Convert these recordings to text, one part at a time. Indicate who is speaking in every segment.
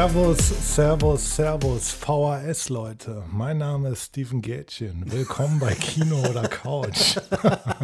Speaker 1: Servus, Servus, Servus, VHS-Leute. Mein Name ist Steven Gätchen. Willkommen bei Kino oder Couch.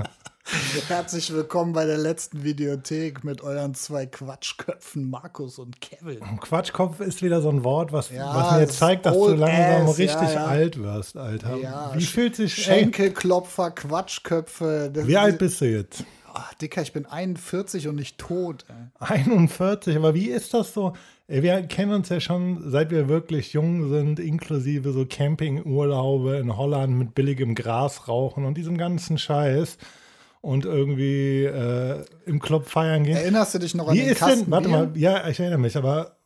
Speaker 2: Herzlich willkommen bei der letzten Videothek mit euren zwei Quatschköpfen, Markus und Kevin.
Speaker 1: Quatschkopf ist wieder so ein Wort, was,
Speaker 2: Ja,
Speaker 1: was mir zeigt, dass du langsam
Speaker 2: ass,
Speaker 1: richtig
Speaker 2: ja, ja.
Speaker 1: alt wirst, Alter. Wie fühlt sich
Speaker 2: Schenkelklopfer, Quatschköpfe.
Speaker 1: Wie alt bist du jetzt?
Speaker 2: Ach, Dicker, ich bin 41 und nicht tot. Ey.
Speaker 1: 41, aber wie ist das so? Ey, Wir kennen uns ja schon, seit wir wirklich jung sind, inklusive so Campingurlaube in Holland mit billigem Gras rauchen und diesem ganzen Scheiß und irgendwie äh, im Club feiern gehen.
Speaker 2: Erinnerst du dich noch an
Speaker 1: Wie
Speaker 2: den
Speaker 1: ist
Speaker 2: Kasten
Speaker 1: denn, warte
Speaker 2: Bier?
Speaker 1: mal, ja, ich erinnere mich, aber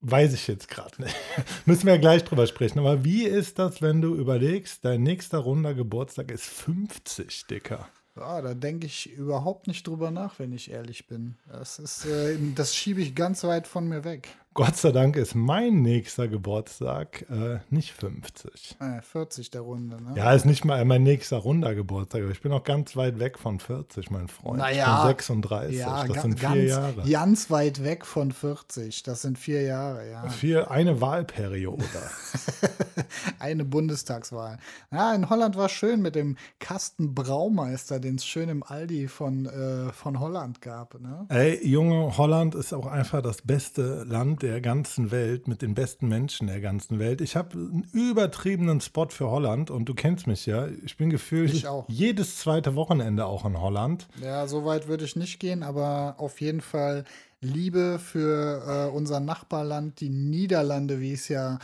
Speaker 1: weiß ich jetzt gerade nicht. Müssen wir ja gleich drüber sprechen. Aber wie ist das, wenn du überlegst, dein nächster runder Geburtstag ist 50, Dicker?
Speaker 2: Ja, da denke ich überhaupt nicht drüber nach, wenn ich ehrlich bin. Das ist, äh, das schiebe ich ganz weit von mir weg.
Speaker 1: Gott sei Dank ist mein nächster Geburtstag äh, nicht 50.
Speaker 2: Äh, 40 der Runde, ne?
Speaker 1: Ja, ist nicht mal mein nächster runder Geburtstag, ich bin auch ganz weit weg von 40, mein Freund.
Speaker 2: Naja,
Speaker 1: ich bin 36,
Speaker 2: Ja,
Speaker 1: das
Speaker 2: ga-
Speaker 1: sind vier
Speaker 2: ganz,
Speaker 1: Jahre.
Speaker 2: ganz weit weg von 40. Das sind vier Jahre, ja.
Speaker 1: Vier, eine Wahlperiode.
Speaker 2: Eine Bundestagswahl. Ja, in Holland war schön mit dem Kasten Braumeister, den es schön im Aldi von, äh, von Holland gab. Ne?
Speaker 1: Ey, Junge, Holland ist auch einfach das beste Land der ganzen Welt mit den besten Menschen der ganzen Welt. Ich habe einen übertriebenen Spot für Holland und du kennst mich ja. Ich bin gefühlt
Speaker 2: Ich auch.
Speaker 1: jedes zweite Wochenende auch in Holland.
Speaker 2: Ja, so weit würde ich nicht gehen, aber auf jeden Fall Liebe für äh, unser Nachbarland, die Niederlande, wie es ja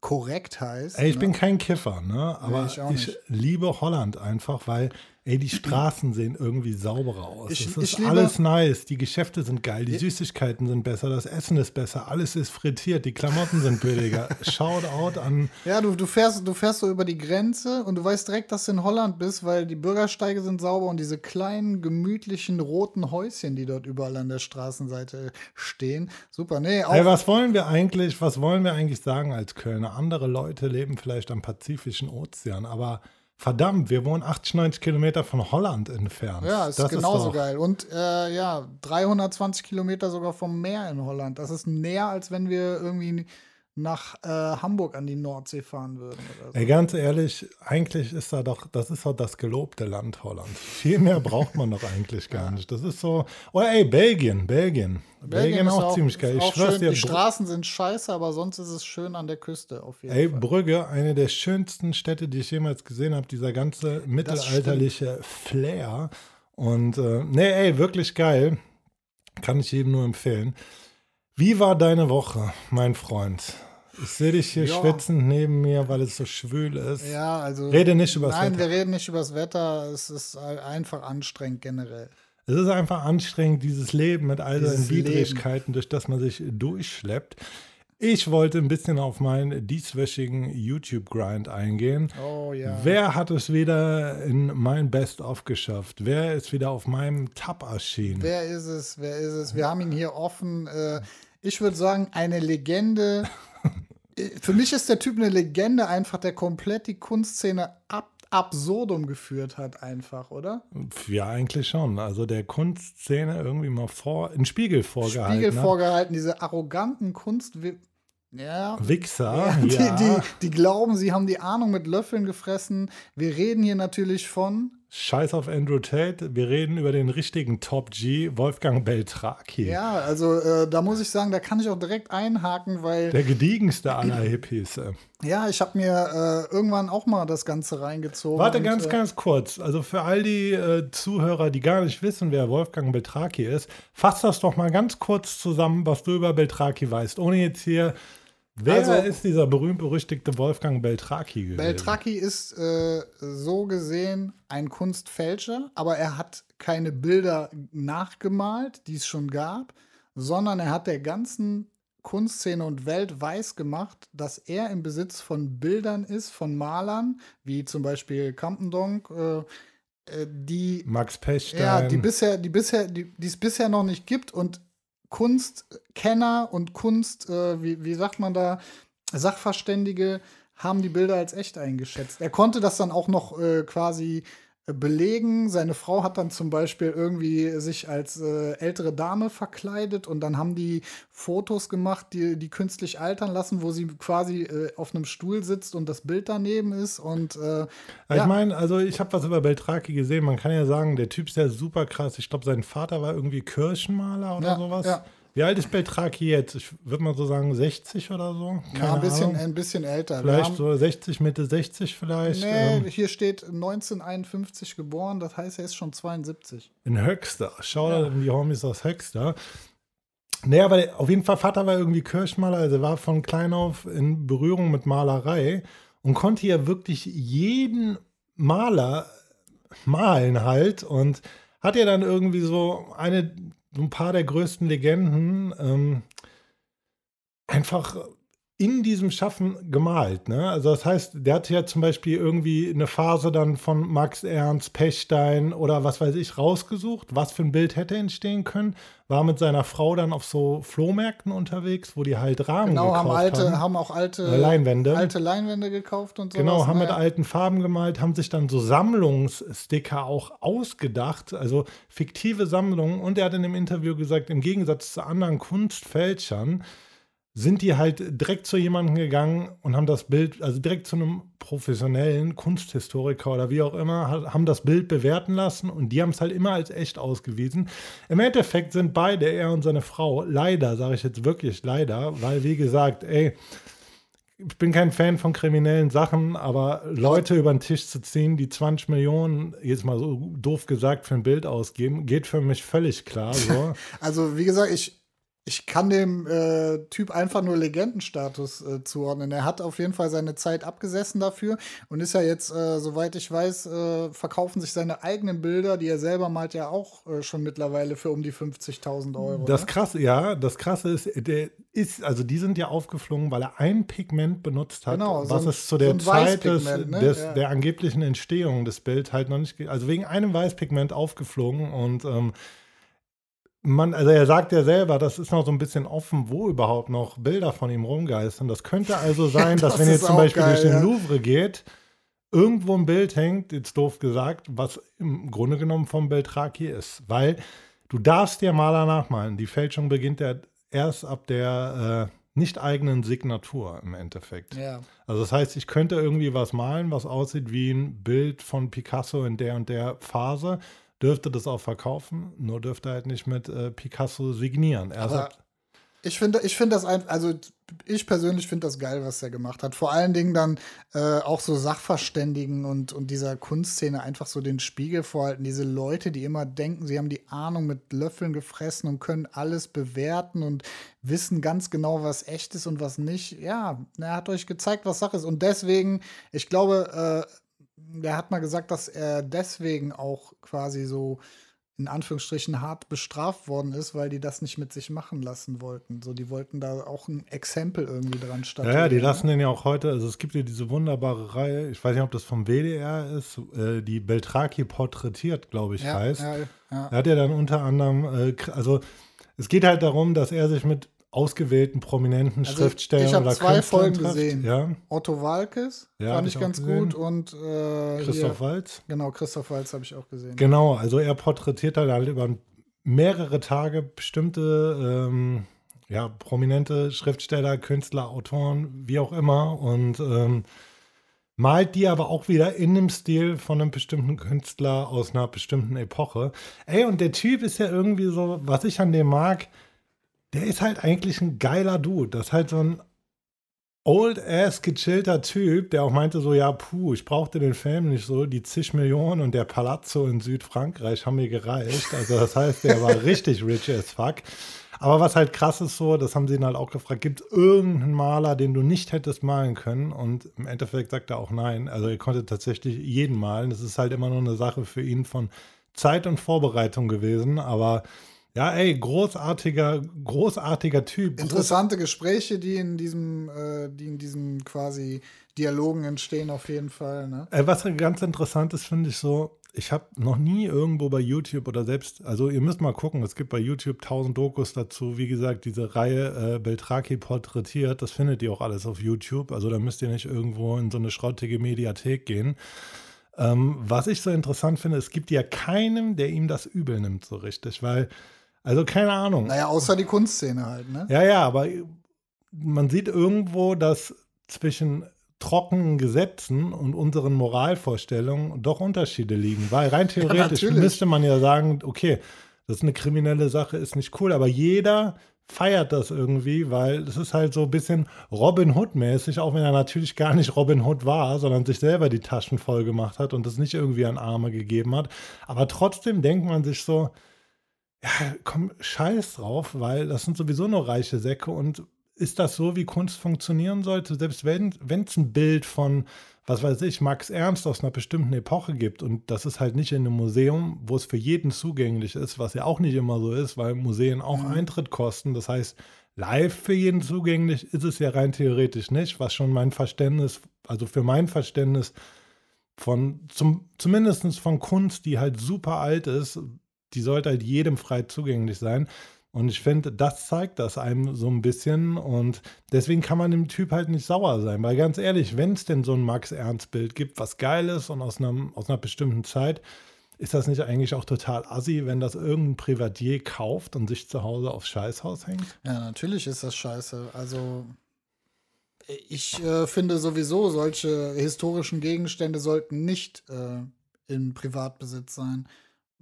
Speaker 2: korrekt heißt.
Speaker 1: Ey, ich
Speaker 2: ne?
Speaker 1: bin kein Kiffer, ne? Aber
Speaker 2: ich auch
Speaker 1: ich,
Speaker 2: nicht.
Speaker 1: liebe Holland einfach, weil, ey, die Straßen sehen irgendwie sauberer aus.
Speaker 2: Ich-
Speaker 1: es ist
Speaker 2: liebe-
Speaker 1: alles nice. Die Geschäfte sind geil, die Süßigkeiten sind besser, das Essen ist besser, alles ist frittiert, die Klamotten sind billiger. Shoutout an
Speaker 2: Ja, du, du, fährst, du fährst so über die Grenze und du weißt direkt, dass du in Holland bist, weil die Bürgersteige sind sauber und diese kleinen, gemütlichen, roten Häuschen, die dort überall an der Straßenseite stehen. Super. Nee, auch
Speaker 1: Ey, was wollen wir eigentlich, was wollen wir eigentlich sagen als Kölner? Andere Leute leben vielleicht am Pazifischen Ozean, aber verdammt, wir wohnen 80, 90 Kilometer von Holland entfernt.
Speaker 2: Ja, ist
Speaker 1: das
Speaker 2: genauso
Speaker 1: doch-
Speaker 2: geil. Und äh, ja, 320 Kilometer sogar vom Meer in Holland. Das ist näher, als wenn wir irgendwie nach äh, Hamburg an die Nordsee fahren würden. Oder so.
Speaker 1: Ey, ganz ehrlich, eigentlich ist da doch, das ist doch das gelobte Land Holland. Viel mehr braucht man doch eigentlich gar nicht. Das ist so, oder ey, Belgien, Belgien. Belgien,
Speaker 2: ist
Speaker 1: auch, ziemlich geil. Ich
Speaker 2: auch
Speaker 1: schwör's
Speaker 2: schön.
Speaker 1: dir,
Speaker 2: Die Straßen sind scheiße, aber sonst ist es schön an der Küste auf jeden
Speaker 1: Ey,
Speaker 2: Fall.
Speaker 1: Brügge, eine der schönsten Städte, die ich jemals gesehen habe, dieser ganze mittelalterliche Flair. Und äh, nee, ey, wirklich geil. Kann ich jedem nur empfehlen. Wie war deine Woche, mein Freund? Ich sehe dich hier
Speaker 2: Ja.
Speaker 1: schwitzend neben mir, weil es so schwül ist.
Speaker 2: Ja, also.
Speaker 1: Rede nicht übers
Speaker 2: Nein,
Speaker 1: Wetter.
Speaker 2: wir reden nicht übers Wetter. Es ist einfach anstrengend generell.
Speaker 1: Es ist einfach anstrengend, dieses Leben mit all seinen Widrigkeiten, durch das man sich durchschleppt. Ich wollte ein bisschen auf meinen dieswöchigen YouTube-Grind eingehen.
Speaker 2: Oh ja.
Speaker 1: Wer hat es wieder in mein Best-of geschafft? Wer ist wieder auf meinem Tab erschienen?
Speaker 2: Wer ist es? Wer ist es? Wir haben ihn hier offen. Äh, ich würde sagen, eine Legende. Für mich ist der Typ eine Legende, einfach der komplett die Kunstszene ab absurdum geführt hat, einfach, oder?
Speaker 1: Ja, eigentlich schon. Also der Kunstszene irgendwie mal vor, einen Spiegel vorgehalten.
Speaker 2: Spiegel
Speaker 1: hat.
Speaker 2: vorgehalten, diese arroganten Kunst. Ja.
Speaker 1: Wichser,
Speaker 2: Ja,
Speaker 1: ja.
Speaker 2: die, die, die glauben, sie haben die Ahnung mit Löffeln gefressen. Wir reden hier natürlich von.
Speaker 1: Scheiß auf Andrew Tate. Wir reden über den richtigen Top G, Wolfgang Beltraki.
Speaker 2: Ja, also äh, da muss ich sagen, da kann ich auch direkt einhaken, weil
Speaker 1: Der gediegenste aller Hippies. äh.
Speaker 2: ja, ich habe mir äh, irgendwann auch mal das Ganze reingezogen.
Speaker 1: Warte
Speaker 2: und,
Speaker 1: ganz,
Speaker 2: äh,
Speaker 1: ganz kurz. Also für all die äh, Zuhörer, die gar nicht wissen, wer Wolfgang Beltraki ist, fass das doch mal ganz kurz zusammen, was du über Beltraki weißt. Ohne jetzt hier. Wer
Speaker 2: Also-
Speaker 1: ist dieser berühmt-berüchtigte Wolfgang Beltraki gewesen?
Speaker 2: Beltraki ist äh, so gesehen ein Kunstfälscher, aber er hat keine Bilder nachgemalt, die es schon gab, sondern er hat der ganzen Kunstszene und Welt weiß gemacht, dass er im Besitz von Bildern ist, von Malern, wie zum Beispiel Campendonk, äh, äh, die
Speaker 1: Max Pechstein.
Speaker 2: ja, die bisher, die bisher, die die es bisher noch nicht gibt und Kunstkenner und Kunst, äh, wie, wie sagt man da, Sachverständige haben die Bilder als echt eingeschätzt. Er konnte das dann auch noch äh, quasi belegen. Seine Frau hat dann zum Beispiel irgendwie sich als äh, ältere Dame verkleidet und dann haben die Fotos gemacht, die, die künstlich altern lassen, wo sie quasi äh, auf einem Stuhl sitzt und das Bild daneben ist. Und äh,
Speaker 1: ja. ich meine, also ich habe was über Beltraki gesehen. Man kann ja sagen, der Typ ist ja super krass. Ich glaube, sein Vater war irgendwie Kirchenmaler oder
Speaker 2: ja,
Speaker 1: sowas.
Speaker 2: Ja.
Speaker 1: Wie alt ist Beltraki jetzt? Ich würde mal so sagen 60 oder so. Keine
Speaker 2: ja, ein bisschen,
Speaker 1: Ahnung.
Speaker 2: ein bisschen älter.
Speaker 1: Vielleicht
Speaker 2: haben,
Speaker 1: so 60, Mitte 60 vielleicht.
Speaker 2: Nee,
Speaker 1: ähm,
Speaker 2: hier steht 1951 geboren, das heißt, er ist schon 72.
Speaker 1: in Höxter. Schau
Speaker 2: Ja.
Speaker 1: da in die Homies aus Höxter. Nee, aber der- auf jeden Fall, Vater war irgendwie Kirchmaler, also er war von klein auf in Berührung mit Malerei und konnte ja wirklich jeden Maler malen halt und hat ja dann irgendwie so eine, ein paar der größten Legenden ähm, einfach in diesem Schaffen gemalt. Ne? Also das heißt, der hatte ja zum Beispiel irgendwie eine Phase dann von Max Ernst, Pechstein oder was weiß ich rausgesucht, was für ein Bild hätte entstehen können, war mit seiner Frau dann auf so Flohmärkten unterwegs, wo die halt Rahmen
Speaker 2: Genau,
Speaker 1: gekauft
Speaker 2: haben alte,
Speaker 1: haben.
Speaker 2: haben auch alte
Speaker 1: Äh, Leinwände.
Speaker 2: alte Leinwände gekauft und so.
Speaker 1: Genau, haben mit alten Farben gemalt, haben sich dann so Sammlungssticker auch ausgedacht, also fiktive Sammlungen. Und er hat in dem Interview gesagt, im Gegensatz zu anderen Kunstfälschern sind die halt direkt zu jemandem gegangen und haben das Bild, also direkt zu einem professionellen Kunsthistoriker oder wie auch immer, ha- haben das Bild bewerten lassen und die haben es halt immer als echt ausgewiesen. Im Endeffekt sind beide, er und seine Frau, leider, sage ich jetzt wirklich leider, weil wie gesagt, ey, ich bin kein Fan von kriminellen Sachen, aber Leute über den Tisch zu ziehen, die 20 Millionen, jetzt mal so doof gesagt, für ein Bild ausgeben, geht für mich völlig klar. So.
Speaker 2: Also, wie gesagt, ich, ich kann dem äh, Typ einfach nur Legendenstatus äh, zuordnen. Er hat auf jeden Fall seine Zeit abgesessen dafür und ist ja jetzt, äh, soweit ich weiß, äh, verkaufen sich seine eigenen Bilder, die er selber malt, ja auch äh, schon mittlerweile für um die 50.000 Euro.
Speaker 1: Das
Speaker 2: ne?
Speaker 1: krasse, ja, das krasse ist, der ist, also die sind ja aufgeflogen, weil er ein Pigment benutzt hat,
Speaker 2: Genau, so
Speaker 1: was
Speaker 2: ein-
Speaker 1: es zu der
Speaker 2: so
Speaker 1: Zeit des,
Speaker 2: ne?
Speaker 1: des,
Speaker 2: Ja.
Speaker 1: der angeblichen Entstehung des Bildes halt noch nicht, also wegen einem Weißpigment aufgeflogen und ähm, man, also er sagt ja selber, das ist noch so ein bisschen offen, wo überhaupt noch Bilder von ihm rumgeistern. Das könnte also sein, dass
Speaker 2: Das
Speaker 1: wenn ihr zum Beispiel
Speaker 2: geil,
Speaker 1: durch den
Speaker 2: ja.
Speaker 1: Louvre geht, irgendwo ein Bild hängt, jetzt doof gesagt, was im Grunde genommen vom Beltraki ist. Weil du darfst dir Maler nachmalen. Die Fälschung beginnt ja erst ab der äh, nicht eigenen Signatur im Endeffekt.
Speaker 2: Ja.
Speaker 1: Also das heißt, ich könnte irgendwie was malen, was aussieht wie ein Bild von Picasso in der und der Phase, dürfte das auch verkaufen, nur dürfte halt nicht mit äh, Picasso signieren. Er sagt,
Speaker 2: Ich finde, ich finde das einfach, also ich persönlich finde das geil, was er gemacht hat. Vor allen Dingen dann äh, auch so Sachverständigen und, und dieser Kunstszene einfach so den Spiegel vorhalten. Diese Leute, die immer denken, sie haben die Ahnung mit Löffeln gefressen und können alles bewerten und wissen ganz genau, was echt ist und was nicht. Ja, er hat euch gezeigt, was Sache ist. Und deswegen, ich glaube, äh, er hat mal gesagt, dass er deswegen auch quasi so in Anführungsstrichen hart bestraft worden ist, weil die das nicht mit sich machen lassen wollten. So, die wollten da auch ein Exempel irgendwie dran statuieren.
Speaker 1: ja, die lassen den ja auch heute, also es gibt ja diese wunderbare Reihe, ich weiß nicht, ob das vom WDR ist, äh, die Beltraki porträtiert, glaube ich,
Speaker 2: ja,
Speaker 1: heißt.
Speaker 2: ja, ja.
Speaker 1: Er hat ja dann unter anderem, äh, also es geht halt darum, dass er sich mit ausgewählten prominenten
Speaker 2: Also,
Speaker 1: Schriftstellern
Speaker 2: ich hab
Speaker 1: oder
Speaker 2: zwei
Speaker 1: Künstlern
Speaker 2: Folgen
Speaker 1: trifft.
Speaker 2: gesehen.
Speaker 1: Ja,
Speaker 2: Otto Walkes
Speaker 1: Ja,
Speaker 2: fand
Speaker 1: ich
Speaker 2: ich ganz
Speaker 1: gesehen.
Speaker 2: gut und äh,
Speaker 1: Christoph
Speaker 2: hier,
Speaker 1: Waltz.
Speaker 2: genau, Christoph Waltz habe ich auch gesehen.
Speaker 1: Genau, also er porträtiert halt, halt über mehrere Tage bestimmte ähm, ja, prominente Schriftsteller, Künstler, Autoren, wie auch immer und ähm, malt die aber auch wieder in dem Stil von einem bestimmten Künstler aus einer bestimmten Epoche. Ey, und der Typ ist ja irgendwie so, was ich an dem mag, der ist halt eigentlich ein geiler Dude. Das ist halt so ein old-ass gechillter Typ, der auch meinte so, ja, puh, ich brauchte den Film nicht so, die zig Millionen und der Palazzo in Südfrankreich haben mir gereicht. Also das heißt, der war richtig rich as fuck. Aber was halt krass ist so, das haben sie ihn halt auch gefragt, gibt es irgendeinen Maler, den du nicht hättest malen können? Und im Endeffekt sagt er auch nein. Also er konnte tatsächlich jeden malen. Das ist halt immer nur eine Sache für ihn von Zeit und Vorbereitung gewesen. Aber ja, ey, großartiger, großartiger Typ.
Speaker 2: Interessante Gespräche, die in diesem, äh, die in diesem quasi Dialogen entstehen, auf jeden Fall. Ne?
Speaker 1: Äh, Was ganz interessant ist, finde ich so, ich habe noch nie irgendwo bei YouTube oder selbst, also ihr müsst mal gucken, es gibt bei YouTube tausend Dokus dazu. Wie gesagt, diese Reihe äh, Beltraki porträtiert, das findet ihr auch alles auf YouTube. Also da müsst ihr nicht irgendwo in so eine schrottige Mediathek gehen. Ähm, was ich so interessant finde, es gibt ja keinem, der ihm das übel nimmt, so richtig, weil, also keine Ahnung.
Speaker 2: Naja, außer die Kunstszene halt, ne?
Speaker 1: Ja, ja, aber man sieht irgendwo, dass zwischen trockenen Gesetzen und unseren Moralvorstellungen doch Unterschiede liegen. Weil rein theoretisch
Speaker 2: Ja,
Speaker 1: müsste man ja sagen, okay, das ist eine kriminelle Sache, ist nicht cool, aber jeder feiert das irgendwie, weil es ist halt so ein bisschen Robin Hood-mäßig, auch wenn er natürlich gar nicht Robin Hood war, sondern sich selber die Taschen voll gemacht hat und das nicht irgendwie an Arme gegeben hat. Aber trotzdem denkt man sich so, ja, komm, scheiß drauf, weil das sind sowieso nur reiche Säcke und ist das so, wie Kunst funktionieren sollte? Selbst wenn es ein Bild von, was weiß ich, Max Ernst aus einer bestimmten Epoche gibt und das ist halt nicht in einem Museum, wo es für jeden zugänglich ist, was ja auch nicht immer so ist, weil Museen auch
Speaker 2: Mhm.
Speaker 1: Eintritt kosten. Das heißt, live für jeden zugänglich ist es ja rein theoretisch nicht, was schon mein Verständnis, also für mein Verständnis von, zum, zumindest von Kunst, die halt super alt ist, die sollte halt jedem frei zugänglich sein. Und ich finde, das zeigt das einem so ein bisschen. Und deswegen kann man dem Typ halt nicht sauer sein. Weil ganz ehrlich, wenn es denn so ein Max-Ernst-Bild gibt, was geil ist und aus, einem, aus einer bestimmten Zeit, ist das nicht eigentlich auch total assi, wenn das irgendein Privatier kauft und sich zu Hause aufs Scheißhaus hängt?
Speaker 2: Ja, natürlich ist das scheiße. Also ich äh, finde sowieso, solche historischen Gegenstände sollten nicht äh, in Privatbesitz sein.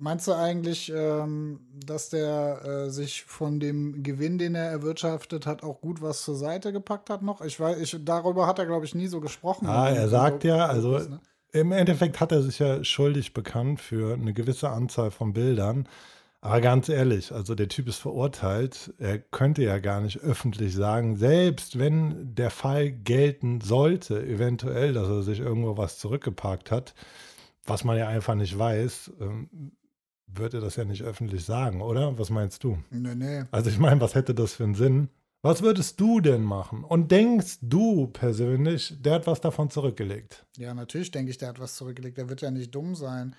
Speaker 2: Meinst du eigentlich, ähm, dass der äh, sich von dem Gewinn, den er erwirtschaftet hat, auch gut was zur Seite gepackt hat noch? Ich weiß, ich, darüber hat er, glaube ich, nie so gesprochen.
Speaker 1: Ah, er sagt ja, also
Speaker 2: Ne?
Speaker 1: im Endeffekt hat er sich ja schuldig bekannt für eine gewisse Anzahl von Bildern. Aber ganz ehrlich, also der Typ ist verurteilt. Er könnte ja gar nicht öffentlich sagen, selbst wenn der Fall gelten sollte, eventuell, dass er sich irgendwo was zurückgeparkt hat, was man ja einfach nicht weiß, ähm, würde er das ja nicht öffentlich sagen, oder? Was meinst du?
Speaker 2: Nee, nee.
Speaker 1: Also ich meine, was hätte das für einen Sinn? Was würdest du denn machen? Und denkst du persönlich, der hat was davon zurückgelegt?
Speaker 2: Ja, natürlich denke ich, der hat was zurückgelegt. Der wird ja nicht dumm sein.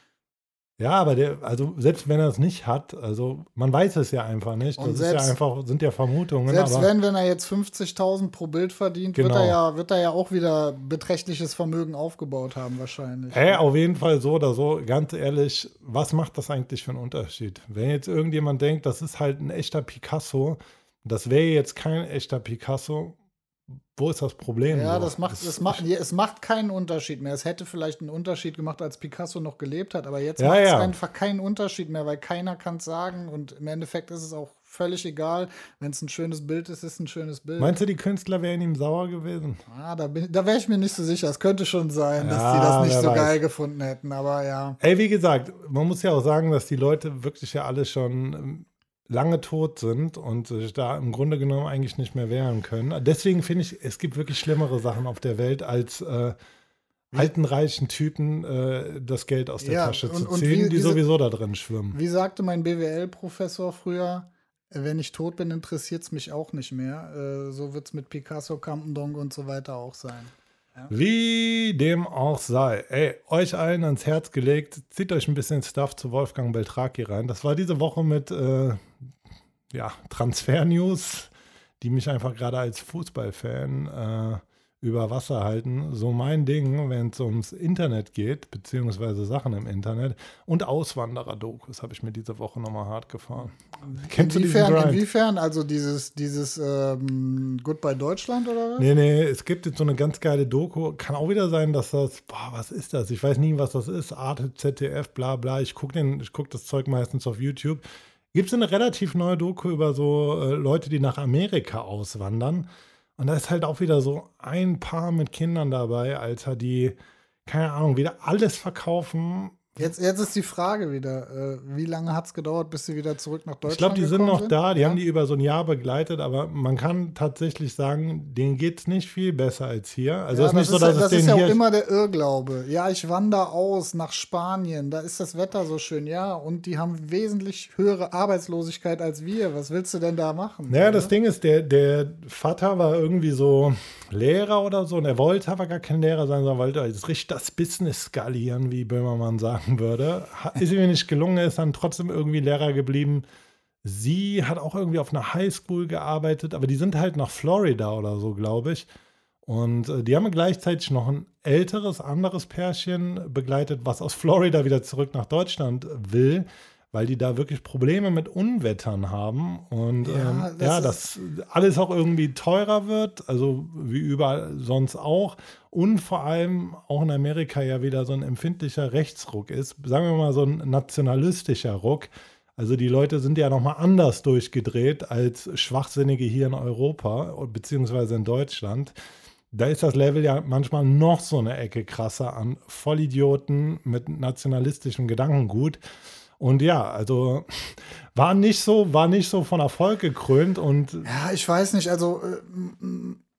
Speaker 1: Ja, aber der, also selbst wenn er es nicht hat, also man weiß es ja einfach nicht.
Speaker 2: Und
Speaker 1: Das ist ja
Speaker 2: selbst-
Speaker 1: einfach, sind ja Vermutungen,
Speaker 2: Selbst
Speaker 1: aber
Speaker 2: wenn, wenn er jetzt 50.000 pro Bild verdient, wird,
Speaker 1: Genau.
Speaker 2: er ja, wird er ja auch wieder beträchtliches Vermögen aufgebaut haben, wahrscheinlich.
Speaker 1: Hey, auf jeden Fall so oder so, ganz ehrlich, was macht das eigentlich für einen Unterschied? Wenn jetzt irgendjemand denkt, das ist halt ein echter Picasso, das wäre jetzt kein echter Picasso, wo ist das Problem?
Speaker 2: Ja,
Speaker 1: so?
Speaker 2: das macht, es, macht, es macht keinen Unterschied mehr. Es hätte vielleicht einen Unterschied gemacht, als Picasso noch gelebt hat, aber jetzt
Speaker 1: Ja,
Speaker 2: macht es
Speaker 1: ja.
Speaker 2: einfach keinen Unterschied mehr, weil keiner kann es sagen und im Endeffekt ist es auch völlig egal. Wenn es ein schönes Bild ist, ist es ein schönes Bild.
Speaker 1: Meinst du, die Künstler wären ihm sauer gewesen?
Speaker 2: ah, da bin, da wäre ich mir nicht so sicher. Es könnte schon sein, dass
Speaker 1: Ja,
Speaker 2: die das nicht so
Speaker 1: weiß.
Speaker 2: geil gefunden hätten, aber ja.
Speaker 1: Ey, wie gesagt, man muss ja auch sagen, dass die Leute wirklich ja alle schon ähm, lange tot sind und sich da im Grunde genommen eigentlich nicht mehr wehren können. Deswegen finde ich, es gibt wirklich schlimmere Sachen auf der Welt, als äh, alten, reichen Typen äh, das Geld aus der
Speaker 2: Ja,
Speaker 1: Tasche
Speaker 2: und-
Speaker 1: zu
Speaker 2: und
Speaker 1: ziehen,
Speaker 2: wie-
Speaker 1: die
Speaker 2: diese-
Speaker 1: sowieso da drin schwimmen.
Speaker 2: Wie sagte mein BWL-Professor früher, wenn ich tot bin, interessiert es mich auch nicht mehr. Äh, so wird es mit Picasso, Campendonk und so weiter auch sein.
Speaker 1: Wie dem auch sei. Ey, euch allen ans Herz gelegt, zieht euch ein bisschen Stuff zu Wolfgang Beltraki rein. Das war diese Woche mit äh, ja, Transfer-News, die mich einfach gerade als Fußballfan äh, über Wasser halten. So mein Ding, wenn es ums Internet geht, beziehungsweise Sachen im Internet. Und Auswanderer-Dokus habe ich mir diese Woche nochmal hart gefahren. Kennst du
Speaker 2: Inwiefern,
Speaker 1: Grind?
Speaker 2: inwiefern, also dieses, dieses ähm, Goodbye Deutschland oder was?
Speaker 1: Nee, nee, es gibt jetzt so eine ganz geile Doku. Kann auch wieder sein, dass das, boah, was ist das? Ich weiß nie, was das ist. Arte, ZDF, bla bla. Ich gucke guck das Zeug meistens auf YouTube. Gibt es eine relativ neue Doku über so äh, Leute, die nach Amerika auswandern. Und da ist halt auch wieder so ein Paar mit Kindern dabei, Alter, die, keine Ahnung, wieder alles verkaufen.
Speaker 2: Jetzt, jetzt ist die Frage wieder, äh, wie lange hat es gedauert, bis sie wieder zurück nach Deutschland
Speaker 1: Ich glaube, die sind noch da, die
Speaker 2: Ja?
Speaker 1: haben die über so ein Jahr begleitet, aber man kann tatsächlich sagen, denen geht es nicht viel besser als hier. Also
Speaker 2: ja,
Speaker 1: es ist nicht so,
Speaker 2: das
Speaker 1: dass
Speaker 2: ist,
Speaker 1: es
Speaker 2: das ist ja auch immer der Irrglaube. Ja, ich wandere aus nach Spanien, da ist das Wetter so schön, ja, und die haben wesentlich höhere Arbeitslosigkeit als wir. Was willst du denn da machen?
Speaker 1: Naja, das
Speaker 2: oder?
Speaker 1: Ding ist, der, der Vater war irgendwie so Lehrer oder so und er wollte aber gar kein Lehrer sein, sondern wollte jetzt richtig das Business skalieren, wie Böhmermann sagen würde. Ist ihm nicht gelungen, ist dann trotzdem irgendwie Lehrer geblieben. Sie hat auch irgendwie auf einer Highschool gearbeitet, aber die sind halt nach Florida oder so, glaube ich. Und äh, die haben gleichzeitig noch ein älteres, anderes Pärchen begleitet, was aus Florida wieder zurück nach Deutschland will, weil die da wirklich Probleme mit Unwettern haben. Und
Speaker 2: Ja,
Speaker 1: ähm,
Speaker 2: das
Speaker 1: ja, dass alles auch irgendwie teurer wird, also wie überall sonst auch. Und vor allem auch in Amerika ja wieder so ein empfindlicher Rechtsruck ist. Sagen wir mal so ein nationalistischer Ruck. Also die Leute sind ja nochmal anders durchgedreht als Schwachsinnige hier in Europa beziehungsweise in Deutschland. Da ist das Level ja manchmal noch so eine Ecke krasser an Vollidioten mit nationalistischem Gedankengut. Und ja, also war nicht so, war nicht so von Erfolg gekrönt und
Speaker 2: Ja, ich weiß nicht. Also, äh,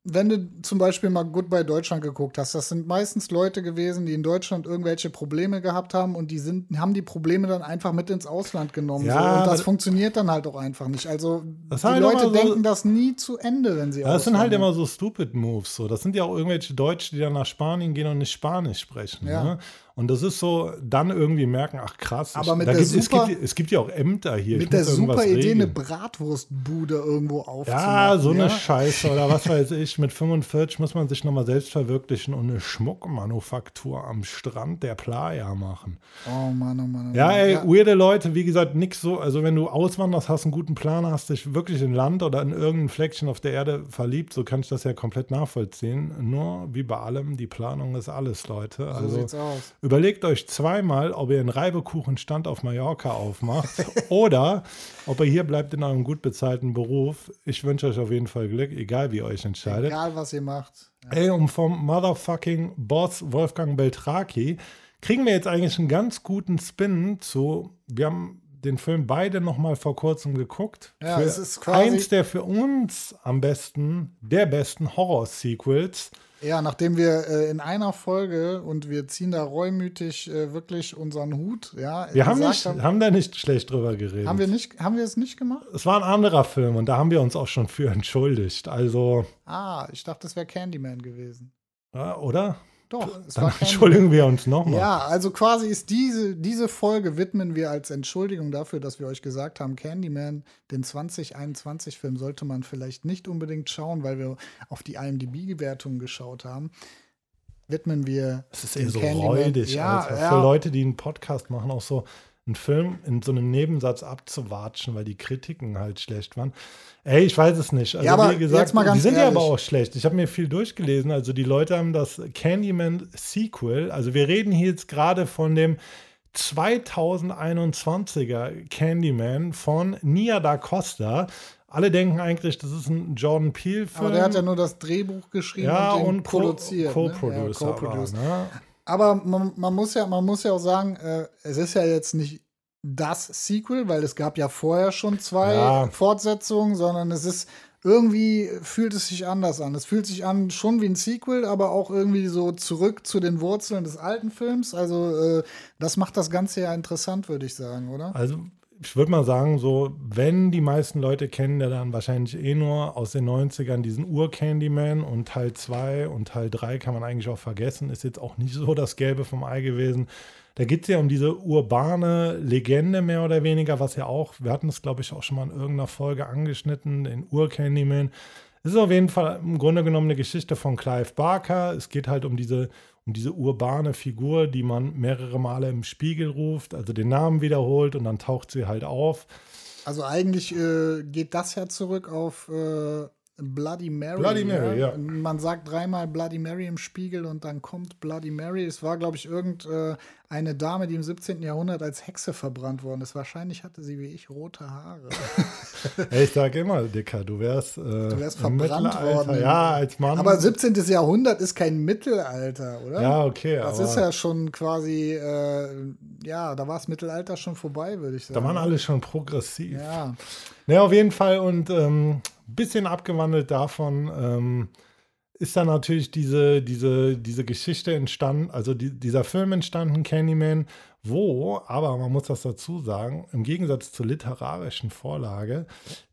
Speaker 2: wenn du zum Beispiel mal Goodbye Deutschland geguckt hast, das sind meistens Leute gewesen, die in Deutschland irgendwelche Probleme gehabt haben und die sind, haben die Probleme dann einfach mit ins Ausland genommen.
Speaker 1: Ja,
Speaker 2: so. Und das funktioniert dann halt auch einfach nicht. Also, die
Speaker 1: halt
Speaker 2: Leute
Speaker 1: so-
Speaker 2: denken das nie zu Ende, wenn sie
Speaker 1: das sind halt immer so stupid Moves. So. Das sind ja auch irgendwelche Deutsche, die dann nach Spanien gehen und nicht Spanisch sprechen.
Speaker 2: Ja.
Speaker 1: Ne? Und das ist so, dann irgendwie merken, ach krass,
Speaker 2: Aber mit der
Speaker 1: gibt, es,
Speaker 2: super-
Speaker 1: gibt, es gibt ja auch Ämter hier.
Speaker 2: Mit der super Idee, eine
Speaker 1: regeln.
Speaker 2: Bratwurstbude irgendwo aufzumachen.
Speaker 1: Ja, so eine
Speaker 2: ja?
Speaker 1: Scheiße oder was weiß ich. Mit 45 muss man sich nochmal selbst verwirklichen und eine Schmuckmanufaktur am Strand der Playa machen.
Speaker 2: Oh Mann, oh Mann. Oh
Speaker 1: Ja,
Speaker 2: Mann.
Speaker 1: ey, weirde Leute, wie gesagt, nix so. Also, wenn du auswanderst, hast einen guten Plan, hast dich wirklich in Land oder in irgendein Fleckchen auf der Erde verliebt, so kann ich das ja komplett nachvollziehen. Nur, wie bei allem, die Planung ist alles, Leute.
Speaker 2: So
Speaker 1: Also,
Speaker 2: sieht's aus.
Speaker 1: Überlegt euch zweimal, ob ihr einen Reibekuchenstand auf Mallorca aufmacht oder ob ihr hier bleibt in eurem gut bezahlten Beruf. Ich wünsche euch auf jeden Fall Glück, egal wie ihr euch entscheidet.
Speaker 2: Egal, was ihr macht.
Speaker 1: Ey, und vom motherfucking Boss Wolfgang Beltraki kriegen wir jetzt eigentlich einen ganz guten Spin zu. Wir haben den Film beide noch mal vor kurzem geguckt.
Speaker 2: Ja,
Speaker 1: für
Speaker 2: es ist quasi-
Speaker 1: eins der für uns am besten, der besten Horror-Sequels.
Speaker 2: Ja, nachdem wir äh, in einer Folge und wir ziehen da reumütig äh, wirklich unseren Hut, ja.
Speaker 1: Wir haben, nicht,
Speaker 2: haben,
Speaker 1: haben da nicht schlecht drüber geredet.
Speaker 2: haben wir nicht, haben wir es nicht gemacht?
Speaker 1: es war ein anderer Film und da haben wir uns auch schon für entschuldigt. Also,
Speaker 2: Ah, ich dachte, es wäre Candyman gewesen.
Speaker 1: ja, oder?
Speaker 2: Doch, es
Speaker 1: Dann entschuldigen wir uns nochmal.
Speaker 2: Ja, also quasi ist diese, diese Folge widmen wir als Entschuldigung dafür, dass wir euch gesagt haben, Candyman, den 2021-Film, sollte man vielleicht nicht unbedingt schauen, weil wir auf die IMDb-Wertungen geschaut haben. Widmen wir.
Speaker 1: Es ist eh so
Speaker 2: Candyman-
Speaker 1: räudig,
Speaker 2: Ja, ja.
Speaker 1: Für Leute, die einen Podcast machen, auch so einen Film in so einem Nebensatz abzuwatschen, weil die Kritiken halt schlecht waren. Ey, ich weiß es nicht. Also,
Speaker 2: Ja, aber
Speaker 1: wie gesagt, die sind ja aber auch schlecht. Ich habe mir viel durchgelesen. Also, die Leute haben das Candyman Sequel. Also, wir reden hier jetzt gerade von dem 2021er Candyman von Nia da Costa. Alle denken eigentlich, das ist ein Jordan Peele-Film.
Speaker 2: Aber der hat ja nur das Drehbuch geschrieben
Speaker 1: ja,
Speaker 2: und,
Speaker 1: und Co-
Speaker 2: produziert. ne?
Speaker 1: Co-Producer.
Speaker 2: Ja, Co-Producer.
Speaker 1: ne?
Speaker 2: Aber man, man, muss ja, man muss ja auch sagen, äh, es ist ja jetzt nicht das Sequel, weil es gab ja vorher schon zwei
Speaker 1: Ja.
Speaker 2: Fortsetzungen, sondern es ist irgendwie fühlt es sich anders an. Es fühlt sich an schon wie ein Sequel, aber auch irgendwie so zurück zu den Wurzeln des alten Films. Also äh, das macht das Ganze ja interessant, würde ich sagen, oder?
Speaker 1: Also ich würde mal sagen, so, wenn die meisten Leute kennen, der dann wahrscheinlich eh nur aus den 90ern diesen Ur-Candyman und Teil 2 und Teil 3 kann man eigentlich auch vergessen, ist jetzt auch nicht so das Gelbe vom Ei gewesen. Da geht es ja um diese urbane Legende mehr oder weniger, was ja auch, wir hatten es glaube ich auch schon mal in irgendeiner Folge angeschnitten, den Ur-Candyman. Es ist auf jeden Fall im Grunde genommen eine Geschichte von Clive Barker. Es geht halt um diese, um diese urbane Figur, die man mehrere Male im Spiegel ruft, also den Namen wiederholt und dann taucht sie halt auf.
Speaker 2: Also eigentlich äh, geht das ja zurück auf äh, Bloody Mary.
Speaker 1: Bloody Mary, ja.
Speaker 2: Man sagt dreimal Bloody Mary im Spiegel und dann kommt Bloody Mary. Es war, glaube ich, irgendeine äh, Dame, die im 17. Jahrhundert als Hexe verbrannt worden ist. Wahrscheinlich hatte sie wie ich rote Haare.
Speaker 1: Ich sag immer, Dicker, du wärst, äh,
Speaker 2: Du wärst verbrannt worden.
Speaker 1: Ja, als Mann.
Speaker 2: Aber 17. Jahrhundert ist kein Mittelalter, oder?
Speaker 1: ja, okay.
Speaker 2: Das ist ja schon quasi, äh, ja, da war das Mittelalter schon vorbei, würde ich sagen.
Speaker 1: Da waren alle schon progressiv.
Speaker 2: Ja,
Speaker 1: Ne, auf jeden Fall und ähm, bisschen abgewandelt davon ähm, ist dann natürlich diese, diese, diese Geschichte entstanden, also die, dieser Film entstanden, Candyman, wo, aber man muss das dazu sagen, im Gegensatz zur literarischen Vorlage,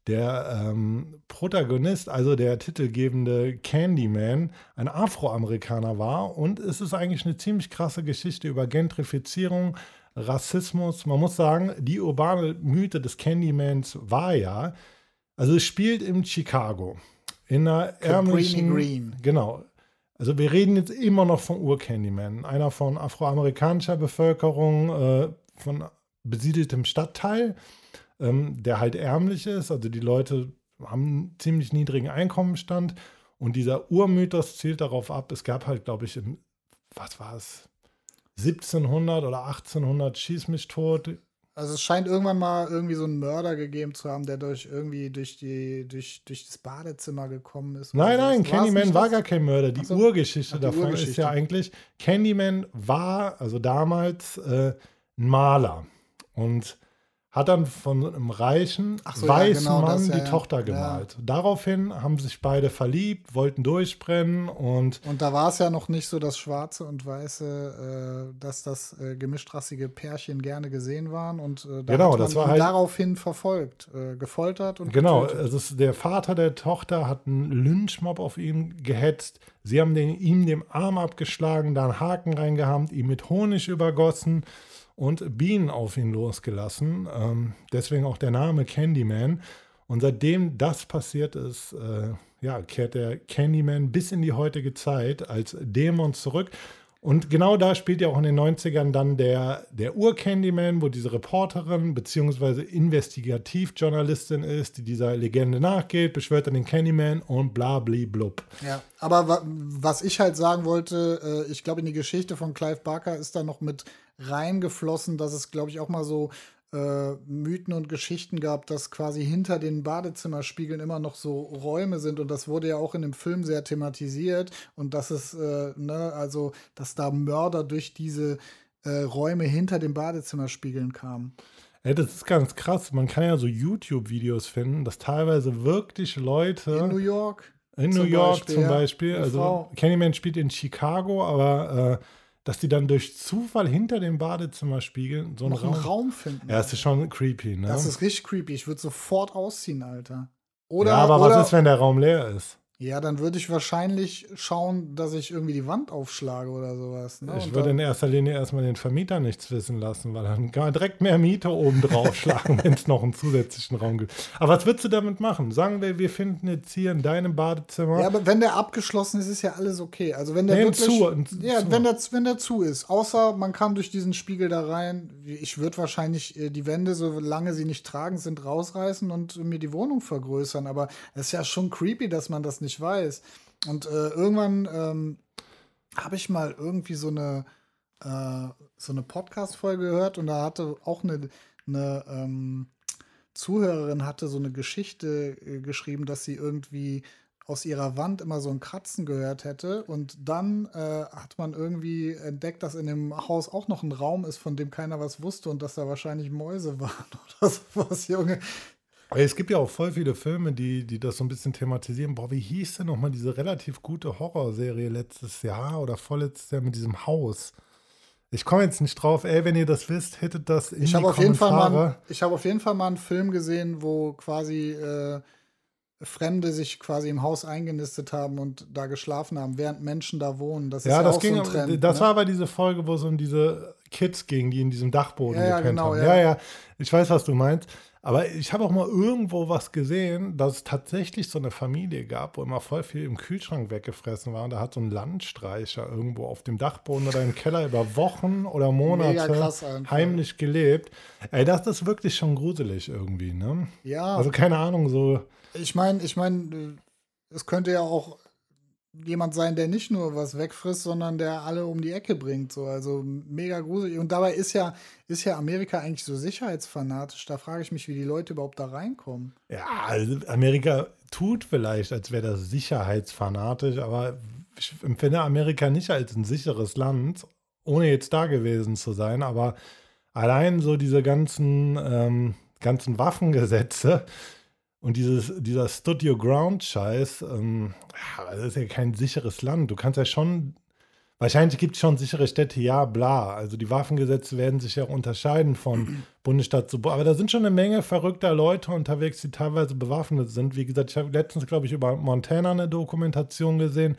Speaker 1: der ähm, Protagonist, also der titelgebende Candyman, ein Afroamerikaner war und es ist eigentlich eine ziemlich krasse Geschichte über Gentrifizierung, Rassismus. Man muss sagen, die urbane Mythe des Candymans war ja, also es spielt in Chicago. In einer ärmlichen,
Speaker 2: Green.
Speaker 1: genau, Also wir reden jetzt immer noch von Ur-Candyman, einer von afroamerikanischer Bevölkerung, äh, von besiedeltem Stadtteil, ähm, der halt ärmlich ist. Also die Leute haben einen ziemlich niedrigen Einkommensstand. Und dieser Urmythos zielt darauf ab, es gab halt, glaube ich, im, was war es, 1700 oder 1800 Schieß mich tot,
Speaker 2: also es scheint irgendwann mal irgendwie so einen Mörder gegeben zu haben, der durch irgendwie durch die durch, durch das Badezimmer gekommen ist.
Speaker 1: Nein, nein, Candyman war gar kein Mörder. Die so. Urgeschichte Ach, die davon Urgeschichte. ist ja eigentlich, Candyman war also damals äh, ein Maler und hat dann von einem reichen, so, weißen ja, genau Mann das, ja, die Tochter gemalt. Ja. Daraufhin haben sich beide verliebt, wollten durchbrennen und.
Speaker 2: Und da war es ja noch nicht so das Schwarze und Weiße, äh, dass das äh, gemischtrassige Pärchen gerne gesehen waren. Und äh, da
Speaker 1: genau, das war halt
Speaker 2: daraufhin verfolgt, äh, gefoltert und.
Speaker 1: Genau, also der Vater der Tochter hat einen Lynchmob auf ihn gehetzt. Sie haben den, ihm den Arm abgeschlagen, da einen Haken reingehabt, ihn mit Honig übergossen und Bienen auf ihn losgelassen. Ähm, deswegen auch der Name Candyman. Und seitdem das passiert ist, äh, ja, kehrt der Candyman bis in die heutige Zeit als Dämon zurück. Und genau da spielt ja auch in den 90ern dann der, der Ur-Candyman, wo diese Reporterin bzw. Investigativjournalistin ist, die dieser Legende nachgeht, beschwört dann den Candyman und bla bli blub.
Speaker 2: Ja, aber was ich halt sagen wollte, äh, ich glaube, in die Geschichte von Clive Barker ist da noch mit reingeflossen, dass es, glaube ich, auch mal so äh, Mythen und Geschichten gab, dass quasi hinter den Badezimmerspiegeln immer noch so Räume sind und das wurde ja auch in dem Film sehr thematisiert und dass es, äh, ne, also, dass da Mörder durch diese äh, Räume hinter den Badezimmerspiegeln kamen.
Speaker 1: Ja, das ist ganz krass. Man kann ja so YouTube-Videos finden, dass teilweise wirklich Leute.
Speaker 2: In New York.
Speaker 1: In New York Beispiel, zum Beispiel. Ja, also Candyman spielt in Chicago, aber äh, dass die dann durch Zufall hinter dem Badezimmerspiegel so einen,
Speaker 2: Raum, einen Raum, finden.
Speaker 1: Ja, das ist schon creepy, ne?
Speaker 2: Das ist richtig creepy. Ich würde sofort ausziehen, Alter. Oder,
Speaker 1: ja, aber
Speaker 2: oder,
Speaker 1: was ist, wenn der Raum leer ist?
Speaker 2: Ja, dann würde ich wahrscheinlich schauen, dass ich irgendwie die Wand aufschlage oder sowas. Ne?
Speaker 1: Ich würde in erster Linie erstmal den Vermieter nichts wissen lassen, weil dann kann man direkt mehr Miete oben drauf schlagen, wenn es noch einen zusätzlichen Raum gibt. Aber was würdest du damit machen? Sagen wir, wir finden jetzt hier in deinem Badezimmer.
Speaker 2: Ja, aber wenn der abgeschlossen ist, ist ja alles okay. Also wenn der nee, wirklich, zu, ja, zu. wenn der wenn der zu ist, außer man kann durch diesen Spiegel da rein. Ich würde wahrscheinlich äh, die Wände, solange sie nicht tragen sind, rausreißen und mir die Wohnung vergrößern. Aber es ist ja schon creepy, dass man das nicht nicht weiß. Und äh, irgendwann ähm, habe ich mal irgendwie so eine, äh, so eine Podcast-Folge gehört und da hatte auch eine, eine ähm, Zuhörerin hatte so eine Geschichte äh, geschrieben, dass sie irgendwie aus ihrer Wand immer so ein Kratzen gehört hätte. Und dann äh, hat man irgendwie entdeckt, dass in dem Haus auch noch ein Raum ist, von dem keiner was wusste und dass da wahrscheinlich Mäuse waren oder sowas, Junge.
Speaker 1: Es gibt ja auch voll viele Filme, die, die das so ein bisschen thematisieren. Boah, wie hieß denn nochmal diese relativ gute Horrorserie letztes Jahr oder vorletztes Jahr mit diesem Haus? Ich komme jetzt nicht drauf, ey, wenn ihr das wisst, hättet das in
Speaker 2: ich
Speaker 1: die
Speaker 2: auf jeden Fall mal, Ich habe auf jeden Fall mal einen Film gesehen, wo quasi äh, Fremde sich quasi im Haus eingenistet haben und da geschlafen haben, während Menschen da wohnen. Das
Speaker 1: ja, ist ja das auch ging, so ein Trend. Das ne? war aber diese Folge, wo es um diese Kids ging, die in diesem Dachboden
Speaker 2: ja, gepennt ja, genau,
Speaker 1: haben. Ja. ja, ja, ich weiß, was du meinst. Aber ich habe auch mal irgendwo was gesehen, dass es tatsächlich so eine Familie gab, wo immer voll viel im Kühlschrank weggefressen war. Und da hat so ein Landstreicher irgendwo auf dem Dachboden oder im Keller über Wochen oder Monate krass, heimlich gelebt. Ey, das ist wirklich schon gruselig irgendwie, ne?
Speaker 2: Ja.
Speaker 1: Also keine Ahnung, so.
Speaker 2: Ich meine, ich meine, es könnte ja auch jemand sein, der nicht nur was wegfrisst, sondern der alle um die Ecke bringt. So. Also mega gruselig. Und dabei ist ja, ist ja Amerika eigentlich so sicherheitsfanatisch. Da frage ich mich, wie die Leute überhaupt da reinkommen.
Speaker 1: Ja, also Amerika tut vielleicht, als wäre das sicherheitsfanatisch, aber ich empfinde Amerika nicht als ein sicheres Land, ohne jetzt da gewesen zu sein. Aber allein so diese ganzen, ähm, ganzen Waffengesetze, und dieses, dieser Studio Ground-Scheiß, ähm, ja, das ist ja kein sicheres Land. Du kannst ja schon, wahrscheinlich gibt es schon sichere Städte, ja, bla. Also die Waffengesetze werden sich ja unterscheiden von Bundesstaat zu Bundesstaat. Aber da sind schon eine Menge verrückter Leute unterwegs, die teilweise bewaffnet sind. Wie gesagt, ich habe letztens, glaube ich, über Montana eine Dokumentation gesehen.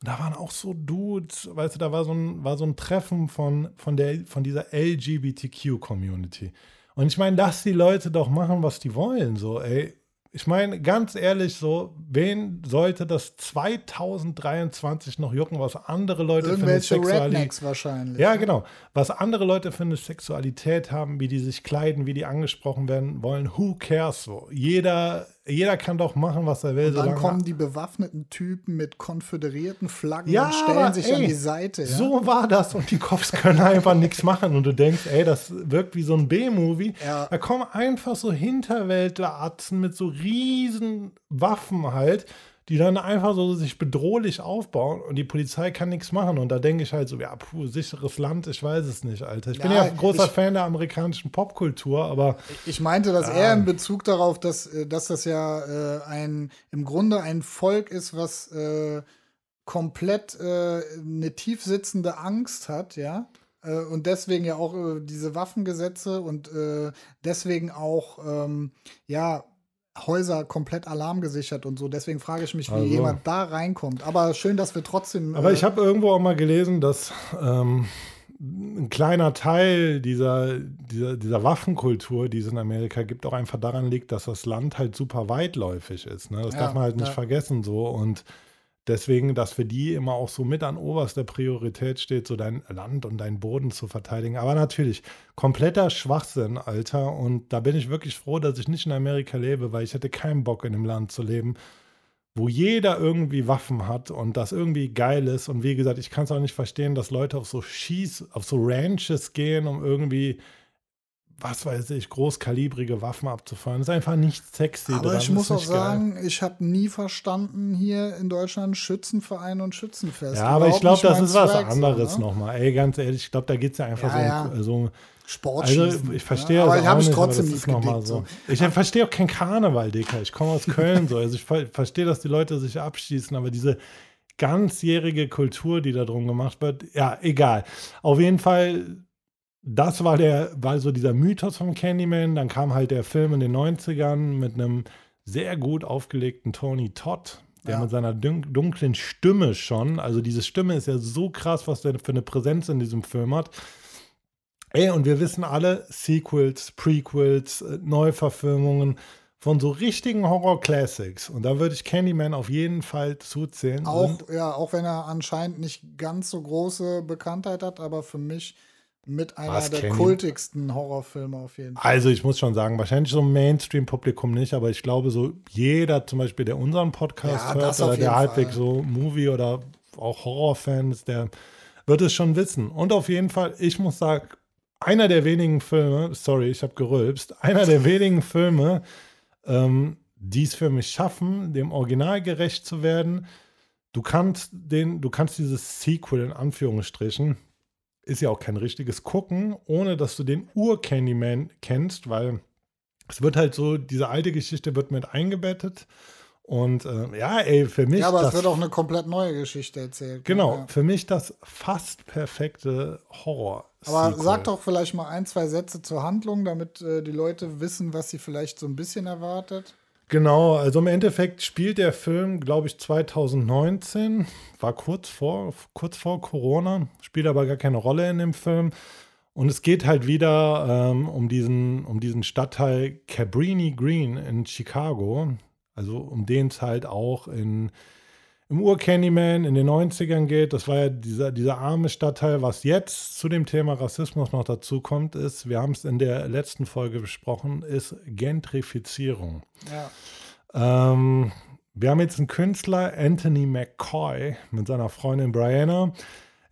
Speaker 1: Und da waren auch so Dudes, weißt du, da war so ein, war so ein Treffen von, von, der, von dieser LGBTQ-Community. Und ich meine, lass die Leute doch machen, was die wollen. So, ey, ich meine, ganz ehrlich, so, wen sollte das 2023 noch jucken, was andere Leute
Speaker 2: für eine Sexualität wahrscheinlich.
Speaker 1: Ja, genau. Was andere Leute für eine Sexualität haben, wie die sich kleiden, wie die angesprochen werden wollen, who cares so? Jeder, jeder kann doch machen, was er will.
Speaker 2: Und dann kommen die bewaffneten Typen mit konföderierten Flaggen ja, und stellen sich ey, an die Seite. Ja?
Speaker 1: So war das und die Cops können einfach nichts machen und du denkst, ey, das wirkt wie so ein B-Movie. Ja. Da kommen einfach so Hinterwäldleratzen mit so riesen Waffen halt, die dann einfach so sich bedrohlich aufbauen und die Polizei kann nichts machen. Und da denke ich halt so, ja, puh, sicheres Land, ich weiß es nicht, Alter. Ich ja, bin ja ein großer ich, Fan der amerikanischen Popkultur, aber.
Speaker 2: Ich meinte das ja. eher in Bezug darauf, dass, äh, dass das ja äh, ein im Grunde ein Volk ist, was äh, komplett äh, eine tiefsitzende Angst hat, ja. Äh, und deswegen ja auch äh, diese Waffengesetze und deswegen auch, ähm, ja, Häuser komplett alarmgesichert und so. Deswegen frage ich mich, wie also. jemand da reinkommt. Aber schön, dass wir trotzdem.
Speaker 1: Aber äh, ich habe irgendwo auch mal gelesen, dass ähm, ein kleiner Teil dieser, dieser, dieser Waffenkultur, die es in Amerika gibt, auch einfach daran liegt, dass das Land halt super weitläufig ist. Ne? Das ja, darf man halt nicht ja. vergessen so. Und Deswegen, dass für die immer auch so mit an oberster Priorität steht, so dein Land und dein Boden zu verteidigen. Aber natürlich, kompletter Schwachsinn, Alter. Und da bin ich wirklich froh, dass ich nicht in Amerika lebe, weil ich hätte keinen Bock in einem Land zu leben, wo jeder irgendwie Waffen hat und das irgendwie geil ist. Und wie gesagt, ich kann es auch nicht verstehen, dass Leute auf so Schieß, auf so Ranches gehen, um irgendwie was weiß ich, großkalibrige Waffen abzufahren. Das ist einfach nicht sexy.
Speaker 2: Aber
Speaker 1: dran.
Speaker 2: ich muss auch sagen, geil. ich habe nie verstanden hier in Deutschland Schützenverein und Schützenfest.
Speaker 1: Ja, aber ich glaube, das ist was Zweig anderes so, ne? nochmal. Ey, ganz ehrlich, ich glaube, da geht es ja einfach ja, so, ja. so
Speaker 2: Sportschießen.
Speaker 1: Also ich verstehe ja,
Speaker 2: aber
Speaker 1: ich
Speaker 2: habe ich trotzdem nicht
Speaker 1: gedickt, so. Ich verstehe auch kein Karneval, Dicker. Ich komme aus Köln so. Also ich verstehe, dass die Leute sich abschießen, aber diese ganzjährige Kultur, die da drum gemacht wird, ja, egal. Auf jeden Fall das war der, war so dieser Mythos von Candyman. Dann kam halt der Film in den 90ern mit einem sehr gut aufgelegten Tony Todd, der ja. mit seiner dunklen Stimme schon, also diese Stimme ist ja so krass, was der für eine Präsenz in diesem Film hat. Ey, und wir wissen alle, Sequels, Prequels, äh, Neuverfilmungen von so richtigen Horror-Classics. Und da würde ich Candyman auf jeden Fall zuzählen.
Speaker 2: Auch, ja, auch wenn er anscheinend nicht ganz so große Bekanntheit hat, aber für mich mit einer Was, der kultigsten Horrorfilme auf jeden
Speaker 1: Fall. Also ich muss schon sagen, wahrscheinlich so Mainstream-Publikum nicht, aber ich glaube so jeder zum Beispiel, der unseren Podcast ja, hört oder der halbwegs so Movie- oder auch Horrorfans, der wird es schon wissen. Und auf jeden Fall, ich muss sagen, einer der wenigen Filme, sorry, ich habe gerülpst, einer der wenigen Filme, ähm, die es für mich schaffen, dem Original gerecht zu werden. Du kannst den, du kannst dieses Sequel in Anführungsstrichen ist ja auch kein richtiges Gucken, ohne dass du den Ur-Candyman kennst, weil es wird halt so, diese alte Geschichte wird mit eingebettet. Und äh, ja, ey, für mich.
Speaker 2: Ja, aber das, es wird auch eine komplett neue Geschichte erzählt.
Speaker 1: Genau,
Speaker 2: ja.
Speaker 1: für mich das fast perfekte Horror.
Speaker 2: Aber sag doch vielleicht mal ein, zwei Sätze zur Handlung, damit äh, die Leute wissen, was sie vielleicht so ein bisschen erwartet.
Speaker 1: Genau, also im Endeffekt spielt der Film, glaube ich, 2019, war kurz vor, kurz vor Corona, spielt aber gar keine Rolle in dem Film. Und es geht halt wieder ähm, um, diesen, um diesen Stadtteil Cabrini Green in Chicago, also um den es halt auch in im Ur-Candyman in den 90ern geht. Das war ja dieser, dieser arme Stadtteil. Was jetzt zu dem Thema Rassismus noch dazu kommt, ist, wir haben es in der letzten Folge besprochen, ist Gentrifizierung. Ja. Ähm, wir haben jetzt einen Künstler, Anthony McCoy, mit seiner Freundin Brianna.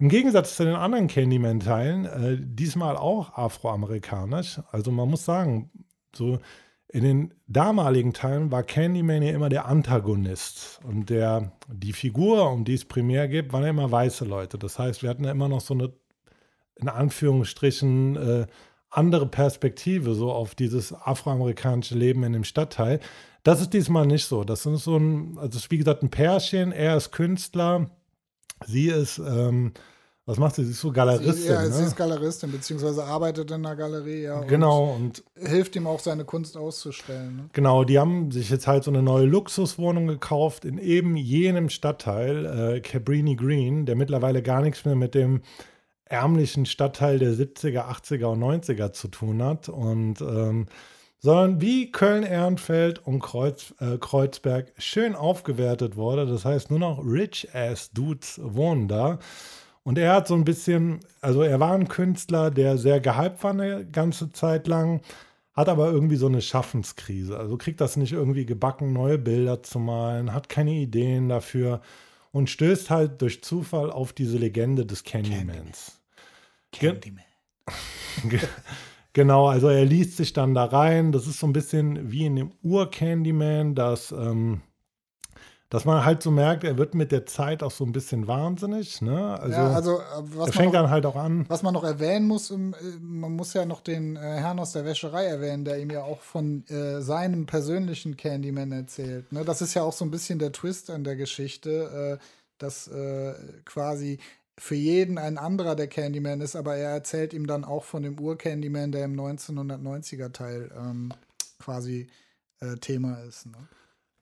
Speaker 1: Im Gegensatz zu den anderen Candyman-Teilen, äh, diesmal auch afroamerikanisch. Also man muss sagen, so in den damaligen Teilen war Candyman ja immer der Antagonist. Und der, die Figur, um die es primär geht, waren ja immer weiße Leute. Das heißt, wir hatten ja immer noch so eine, in Anführungsstrichen, äh, andere Perspektive so auf dieses afroamerikanische Leben in dem Stadtteil. Das ist diesmal nicht so. Das ist so ein, also ist wie gesagt ein Pärchen. Er ist Künstler, sie ist ähm, was macht sie? Sie ist so Galeristin.
Speaker 2: Sie, ja,
Speaker 1: ne?
Speaker 2: sie ist Galeristin, beziehungsweise arbeitet in einer Galerie, ja.
Speaker 1: Genau. Und,
Speaker 2: und hilft ihm auch, seine Kunst auszustellen. Ne?
Speaker 1: Genau, die haben sich jetzt halt so eine neue Luxuswohnung gekauft in eben jenem Stadtteil, äh, Cabrini Green, der mittlerweile gar nichts mehr mit dem ärmlichen Stadtteil der 70er, 80er und 90er zu tun hat. Und ähm, sondern wie Köln-Ehrenfeld und Kreuz, äh, Kreuzberg schön aufgewertet wurde. Das heißt, nur noch Rich-Ass-Dudes wohnen da. Und er hat so ein bisschen, also er war ein Künstler, der sehr gehypt war eine ganze Zeit lang, hat aber irgendwie so eine Schaffenskrise. Also kriegt das nicht irgendwie gebacken, neue Bilder zu malen, hat keine Ideen dafür und stößt halt durch Zufall auf diese Legende des Candymans.
Speaker 2: Candyman.
Speaker 1: Genau, also er liest sich dann da rein. Das ist so ein bisschen wie in dem Ur-Candyman, dass, ähm, dass man halt so merkt, er wird mit der Zeit auch so ein bisschen wahnsinnig. Ne? Also,
Speaker 2: ja, also äh, was
Speaker 1: er fängt
Speaker 2: man noch,
Speaker 1: dann halt auch an.
Speaker 2: was man noch erwähnen muss, äh, man muss ja noch den äh, Herrn aus der Wäscherei erwähnen, der ihm ja auch von äh, seinem persönlichen Candyman erzählt. Ne? Das ist ja auch so ein bisschen der Twist an der Geschichte, äh, dass äh, quasi für jeden ein anderer der Candyman ist, aber er erzählt ihm dann auch von dem Ur-Candyman, der im 1990er Teil ähm, quasi Thema ist. Ne?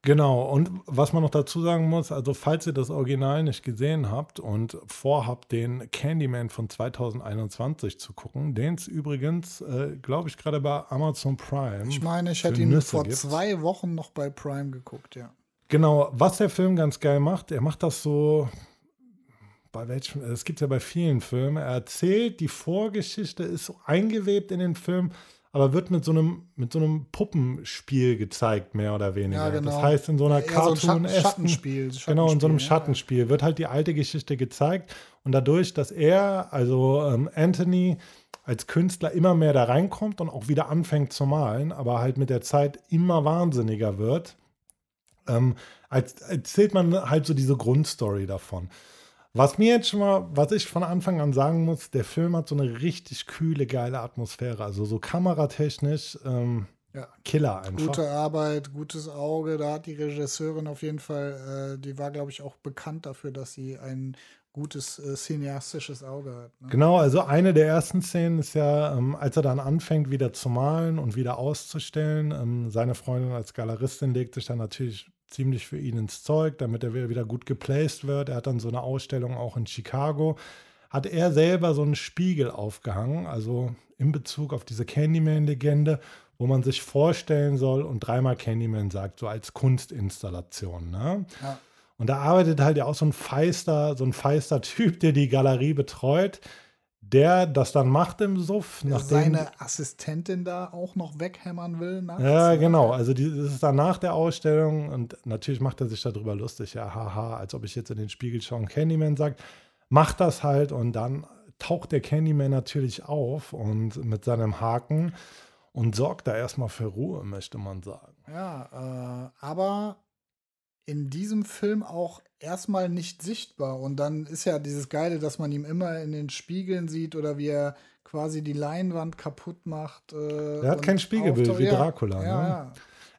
Speaker 1: Genau, und was man noch dazu sagen muss, also falls ihr das Original nicht gesehen habt und vorhabt, den Candyman von 2021 zu gucken, den es übrigens, äh, glaube ich, gerade bei Amazon Prime.
Speaker 2: Ich meine, ich hätte ihn
Speaker 1: Nüsse
Speaker 2: vor
Speaker 1: gibt.
Speaker 2: zwei Wochen noch bei Prime geguckt, ja.
Speaker 1: Genau, was der Film ganz geil macht, er macht das so, bei welchem, es gibt ja bei vielen Filmen, er erzählt, die Vorgeschichte ist so eingewebt in den Film, aber wird mit so einem, mit so einem Puppenspiel gezeigt, mehr oder weniger.
Speaker 2: Ja, genau.
Speaker 1: Das heißt, in so einer
Speaker 2: Eher so
Speaker 1: Cartoon
Speaker 2: Schattenspiel,
Speaker 1: Genau, in so einem
Speaker 2: Schattenspiel, ja,
Speaker 1: wird halt die alte Geschichte gezeigt und dadurch, dass er, also ähm, Anthony, als Künstler immer mehr da reinkommt und auch wieder anfängt zu malen, aber halt mit der Zeit immer wahnsinniger wird, ähm, als, erzählt man halt so diese Grundstory davon. Was mir jetzt schon mal, was ich von Anfang an sagen muss, der Film hat so eine richtig kühle, geile Atmosphäre. Also so kameratechnisch, ähm,
Speaker 2: Ja.
Speaker 1: Killer einfach.
Speaker 2: Gute Arbeit, gutes Auge. Da hat die Regisseurin auf jeden Fall, äh, die war, glaube ich, auch bekannt dafür, dass sie ein gutes äh, cineastisches Auge hat. Ne?
Speaker 1: Genau, also eine der ersten Szenen ist ja, ähm, als er dann anfängt, wieder zu malen und wieder auszustellen. Ähm, seine Freundin als Galeristin legt sich dann natürlich ziemlich für ihn ins Zeug, damit er wieder gut geplaced wird. Er hat dann so eine Ausstellung auch in Chicago. Hat er selber so einen Spiegel aufgehangen, also in Bezug auf diese Candyman-Legende, wo man sich vorstellen soll und dreimal Candyman sagt, so als Kunstinstallation. Ne?
Speaker 2: Ja.
Speaker 1: Und da arbeitet halt ja auch so ein feister, so ein feister Typ, der die Galerie betreut, der das dann macht im Suff.
Speaker 2: Der
Speaker 1: Nachdem,
Speaker 2: seine Assistentin da auch noch weghämmern will. Nachts.
Speaker 1: ja, genau. Also die, das ist dann nach der Ausstellung und natürlich macht er sich darüber lustig. Ja, haha, als ob ich jetzt in den Spiegel schaue und Candyman sagt. Macht das halt und dann taucht der Candyman natürlich auf und mit seinem Haken und sorgt da erstmal für Ruhe, möchte man sagen.
Speaker 2: Ja, äh, aber in diesem Film auch erstmal nicht sichtbar. Und dann ist ja dieses Geile, dass man ihm immer in den Spiegeln sieht oder wie er quasi die Leinwand kaputt macht. Äh,
Speaker 1: Er hat kein Spiegelbild wie Dracula.
Speaker 2: Ja,
Speaker 1: ne?
Speaker 2: ja.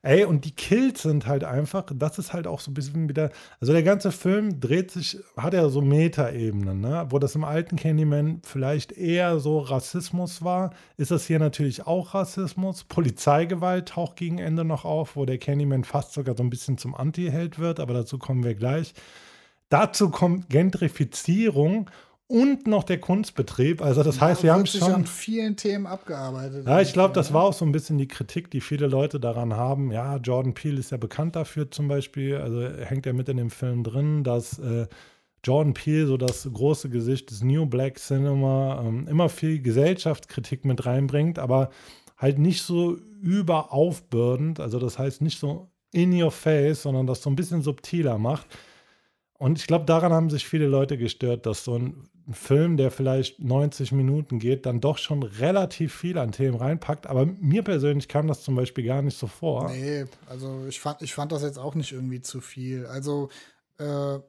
Speaker 1: Ey, und die Kills sind halt einfach, das ist halt auch so ein bisschen wieder, also der ganze Film dreht sich, hat ja so Metaebenen, ne? Wo das im alten Candyman vielleicht eher so Rassismus war, ist das hier natürlich auch Rassismus. Polizeigewalt taucht gegen Ende noch auf, wo der Candyman fast sogar so ein bisschen zum Anti-Held wird, aber dazu kommen wir gleich. Dazu kommt Gentrifizierung und noch der Kunstbetrieb. Also das heißt,
Speaker 2: Da
Speaker 1: wir haben schon.
Speaker 2: an vielen Themen abgearbeitet.
Speaker 1: Ja, ich glaube, das war auch so ein bisschen die Kritik, die viele Leute daran haben. Ja, Jordan Peele ist ja bekannt dafür zum Beispiel, also hängt er mit in dem Film drin, dass äh, Jordan Peele, so das große Gesicht des New Black Cinema, ähm, immer viel Gesellschaftskritik mit reinbringt, aber halt nicht so überaufbürdend, also das heißt nicht so in your face, sondern das so ein bisschen subtiler macht. Und ich glaube, daran haben sich viele Leute gestört, dass so ein Film, der vielleicht 90 Minuten geht, dann doch schon relativ viel an Themen reinpackt. Aber mir persönlich kam das zum Beispiel gar nicht so vor.
Speaker 2: Nee, also ich fand, ich fand das jetzt auch nicht irgendwie zu viel. Also äh,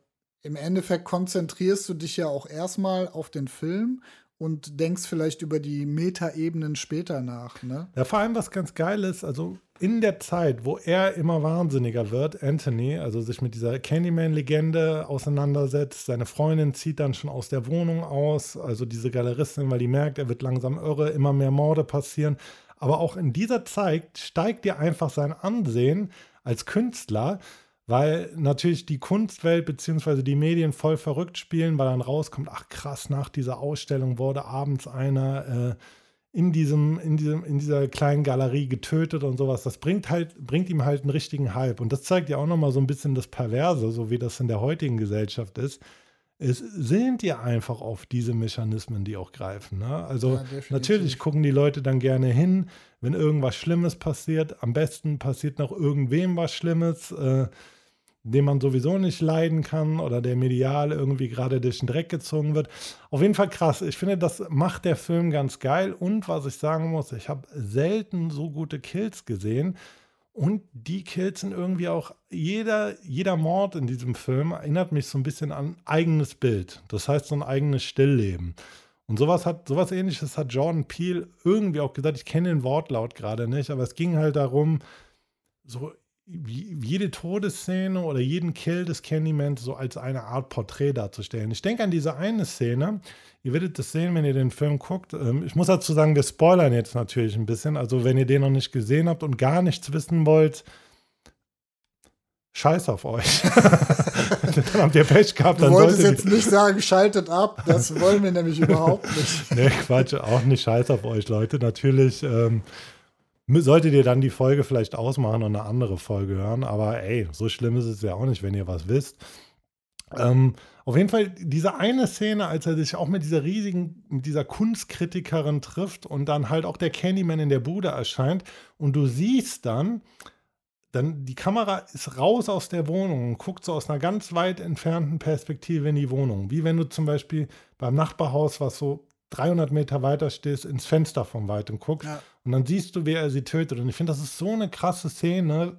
Speaker 2: im Endeffekt konzentrierst du dich ja auch erstmal auf den Film und denkst vielleicht über die Metaebenen später nach, ne?
Speaker 1: Ja, vor allem was ganz geil ist, also in der Zeit, wo er immer wahnsinniger wird, Anthony, also sich mit dieser Candyman-Legende auseinandersetzt, seine Freundin zieht dann schon aus der Wohnung aus, also diese Galeristin, weil die merkt, er wird langsam irre, immer mehr Morde passieren. Aber auch in dieser Zeit steigt dir einfach sein Ansehen als Künstler, weil natürlich die Kunstwelt bzw. die Medien voll verrückt spielen, weil dann rauskommt, ach krass, nach dieser Ausstellung wurde abends einer äh, in diesem, in diesem, in dieser kleinen Galerie getötet und sowas. Das bringt halt, bringt ihm halt einen richtigen Hype. Und das zeigt ja auch nochmal so ein bisschen das Perverse, so wie das in der heutigen Gesellschaft ist. Es sind ja einfach auf diese Mechanismen, die auch greifen. Ne? Also ja, natürlich gucken die Leute dann gerne hin, wenn irgendwas Schlimmes passiert. Am besten passiert noch irgendwem was Schlimmes. Äh, den man sowieso nicht leiden kann oder der medial irgendwie gerade durch den Dreck gezogen wird. Auf jeden Fall krass. Ich finde, das macht der Film ganz geil. Und was ich sagen muss, ich habe selten so gute Kills gesehen. Und die Kills sind irgendwie auch, jeder, jeder Mord in diesem Film erinnert mich so ein bisschen an eigenes Bild. Das heißt, so ein eigenes Stillleben. Und sowas hat, sowas ähnliches hat Jordan Peele irgendwie auch gesagt. Ich kenne den Wortlaut gerade nicht, aber es ging halt darum, so jede Todesszene oder jeden Kill des Candyman so als eine Art Porträt darzustellen. Ich denke an diese eine Szene, ihr werdet das sehen, wenn ihr den Film guckt. Ähm, ich muss dazu sagen, wir spoilern jetzt natürlich ein bisschen. Also, wenn ihr den noch nicht gesehen habt und gar nichts wissen wollt, Scheiß auf euch. dann habt ihr Pech gehabt.
Speaker 2: Du wolltest jetzt nicht sagen, schaltet ab. Das wollen wir nämlich überhaupt nicht.
Speaker 1: nee, Quatsch, auch nicht Scheiß auf euch, Leute. Natürlich ähm, Solltet ihr dann die Folge vielleicht ausmachen und eine andere Folge hören. Aber ey, so schlimm ist es ja auch nicht, wenn ihr was wisst. Ähm, auf jeden Fall diese eine Szene, als er sich auch mit dieser riesigen, mit dieser Kunstkritikerin trifft und dann halt auch der Candyman in der Bude erscheint und du siehst dann, dann die Kamera ist raus aus der Wohnung und guckt so aus einer ganz weit entfernten Perspektive in die Wohnung. Wie wenn du zum Beispiel beim Nachbarhaus, was so 300 Meter weiter stehst, ins Fenster vom Weitem guckst ja. und dann siehst du, wer er sie tötet. Und ich finde, das ist so eine krasse Szene.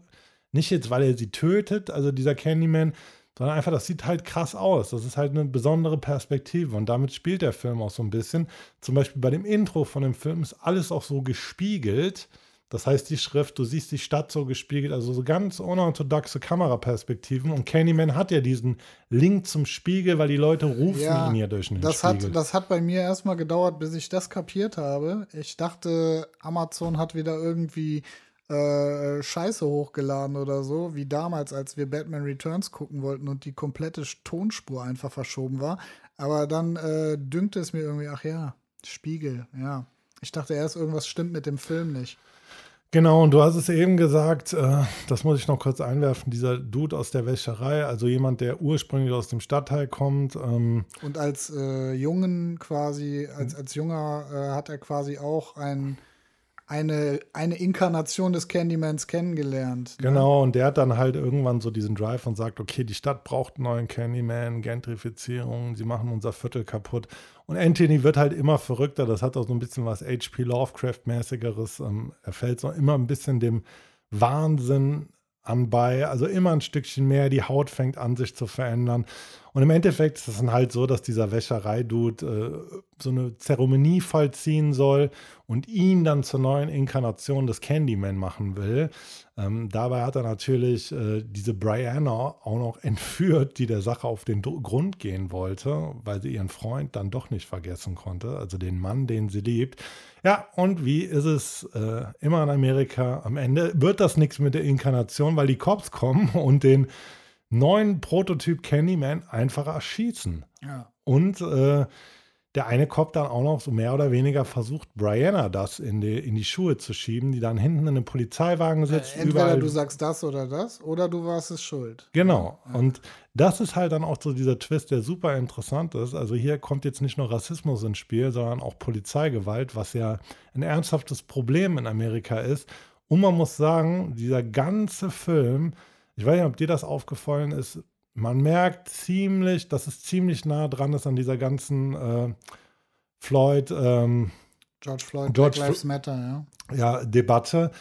Speaker 1: Nicht jetzt, weil er sie tötet, also dieser Candyman, sondern einfach, das sieht halt krass aus. Das ist halt eine besondere Perspektive und damit spielt der Film auch so ein bisschen. Zum Beispiel bei dem Intro von dem Film ist alles auch so gespiegelt. Das heißt, die Schrift, du siehst die Stadt so gespiegelt, also so ganz unorthodoxe Kameraperspektiven. Und Candyman hat ja diesen Link zum Spiegel, weil die Leute rufen ja, ihn ja durch den
Speaker 2: das Spiegel. Hat, das hat bei mir erstmal gedauert, bis ich das kapiert habe. Ich dachte, Amazon hat wieder irgendwie äh, Scheiße hochgeladen oder so, wie damals, als wir Batman Returns gucken wollten und die komplette Tonspur einfach verschoben war. Aber dann äh, dünkte es mir irgendwie, ach ja, Spiegel, ja. Ich dachte erst, irgendwas stimmt mit dem Film nicht.
Speaker 1: Genau, und du hast es eben gesagt, äh, das muss ich noch kurz einwerfen, dieser Dude aus der Wäscherei, also jemand, der ursprünglich aus dem Stadtteil kommt. Ähm,
Speaker 2: und als äh, Jungen quasi, als, als Junger äh, hat er quasi auch ein eine, eine Inkarnation des Candymans kennengelernt.
Speaker 1: Ne? Genau, und der hat dann halt irgendwann so diesen Drive und sagt, okay, die Stadt braucht einen neuen Candyman, Gentrifizierung, sie machen unser Viertel kaputt. Und Anthony wird halt immer verrückter, das hat auch so ein bisschen was H.P. Lovecraft-mäßigeres. Ähm, er fällt so immer ein bisschen dem Wahnsinn anbei, also immer ein Stückchen mehr, die Haut fängt an sich zu verändern. Und im Endeffekt ist es dann halt so, dass dieser Wäscherei-Dude äh, so eine Zeremonie vollziehen soll und ihn dann zur neuen Inkarnation des Candyman machen will. Ähm, dabei hat er natürlich äh, diese Brianna auch noch entführt, die der Sache auf den Grund gehen wollte, weil sie ihren Freund dann doch nicht vergessen konnte, also den Mann, den sie liebt. Ja, und wie ist es äh, immer in Amerika? Am Ende wird das nichts mit der Inkarnation, weil die Cops kommen und den neuen Prototyp Candyman einfach erschießen.
Speaker 2: Ja.
Speaker 1: Und äh, der eine Cop dann auch noch so mehr oder weniger versucht, Brianna das in die, in die Schuhe zu schieben, die dann hinten in einem Polizeiwagen äh, sitzt.
Speaker 2: Äh, entweder überall. du sagst das oder das, oder du warst es schuld.
Speaker 1: Genau. Und das ist halt dann auch so dieser Twist, der super interessant ist. Also hier kommt jetzt nicht nur Rassismus ins Spiel, sondern auch Polizeigewalt, was ja ein ernsthaftes Problem in Amerika ist. Und man muss sagen, dieser ganze Film ich weiß nicht, ob dir das aufgefallen ist. Man merkt ziemlich, dass es ziemlich nah dran ist an dieser ganzen äh, Floyd, ähm,
Speaker 2: George Floyd, George Black Lives Matter, ja.
Speaker 1: Ja, Debatte.